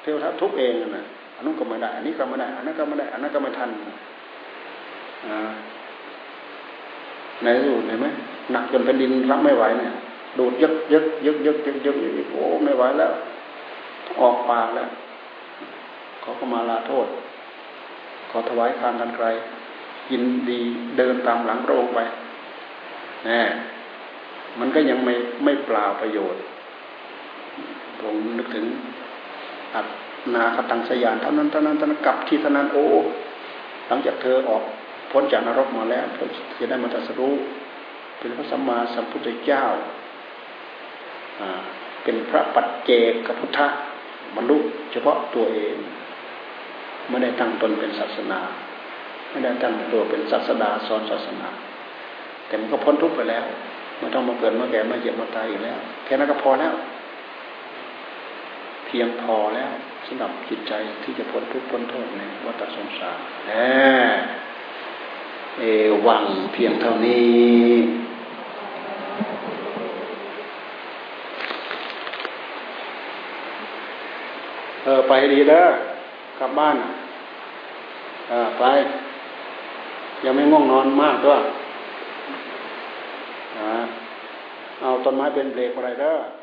[SPEAKER 1] เทวทัตทุกข์เองนะ อันนู้นก็ไม่ได้ อันนี้ก็ไม่ได้ อันนั้นก็ไม่ได้ อันนั้นก็ไม่ทันอในรูเห็นไหมหนักจนแผ่นดินรับไม่ไหวเนี่ยดูดยึกยึกยึกยึกยึกยึกยึกโอ้ไม่ไหวแล้ว ออกปากแล้วเขาก็มาลาโทษ ขอถวายคานกันไกลยินดีเดินตามหลังพระองค์ไปแน่มันก็ยังไม่ไม่เปล่าประโยชน์ผมนึกถึงอัด นาคตังสยานเท่านั้นเท่านั้นเท่านั้นกลับที่เท่านั้นโอ้หลังจากเธอออกพ้นจากนรกมาแล้วเธอจะได้มาตรัสรู้เป็นพระสัมมาสัมพุทธเจ้าเป็นพระปัจเจกพุทธะบรรลุเฉพาะตัวเองไม่ได้ตั้งตนเป็นศาสนา ไม่ได้ตั้งตัวเป็นศาสดาสอนศาสนา แต่มันก็พ้นทุกข์ไปแล้วไม่ต้องมาเกิดมาแก่มาเจ็บมาตายอีกแล้ว แค่นั้นก็พอแล้ว เพียงพอแล้ว สำหรับจิตใจที่จะพ้นทุกข์พ้นโทษในวัฏสงสารแหมเอวังเพียงเท่านี้เออไปดีเด้อกลับบ้านอ่าไป ยังไม่ง่วงนอนมากด้วยเอาต้นไม้เป็นเบรกอะไรเด้อ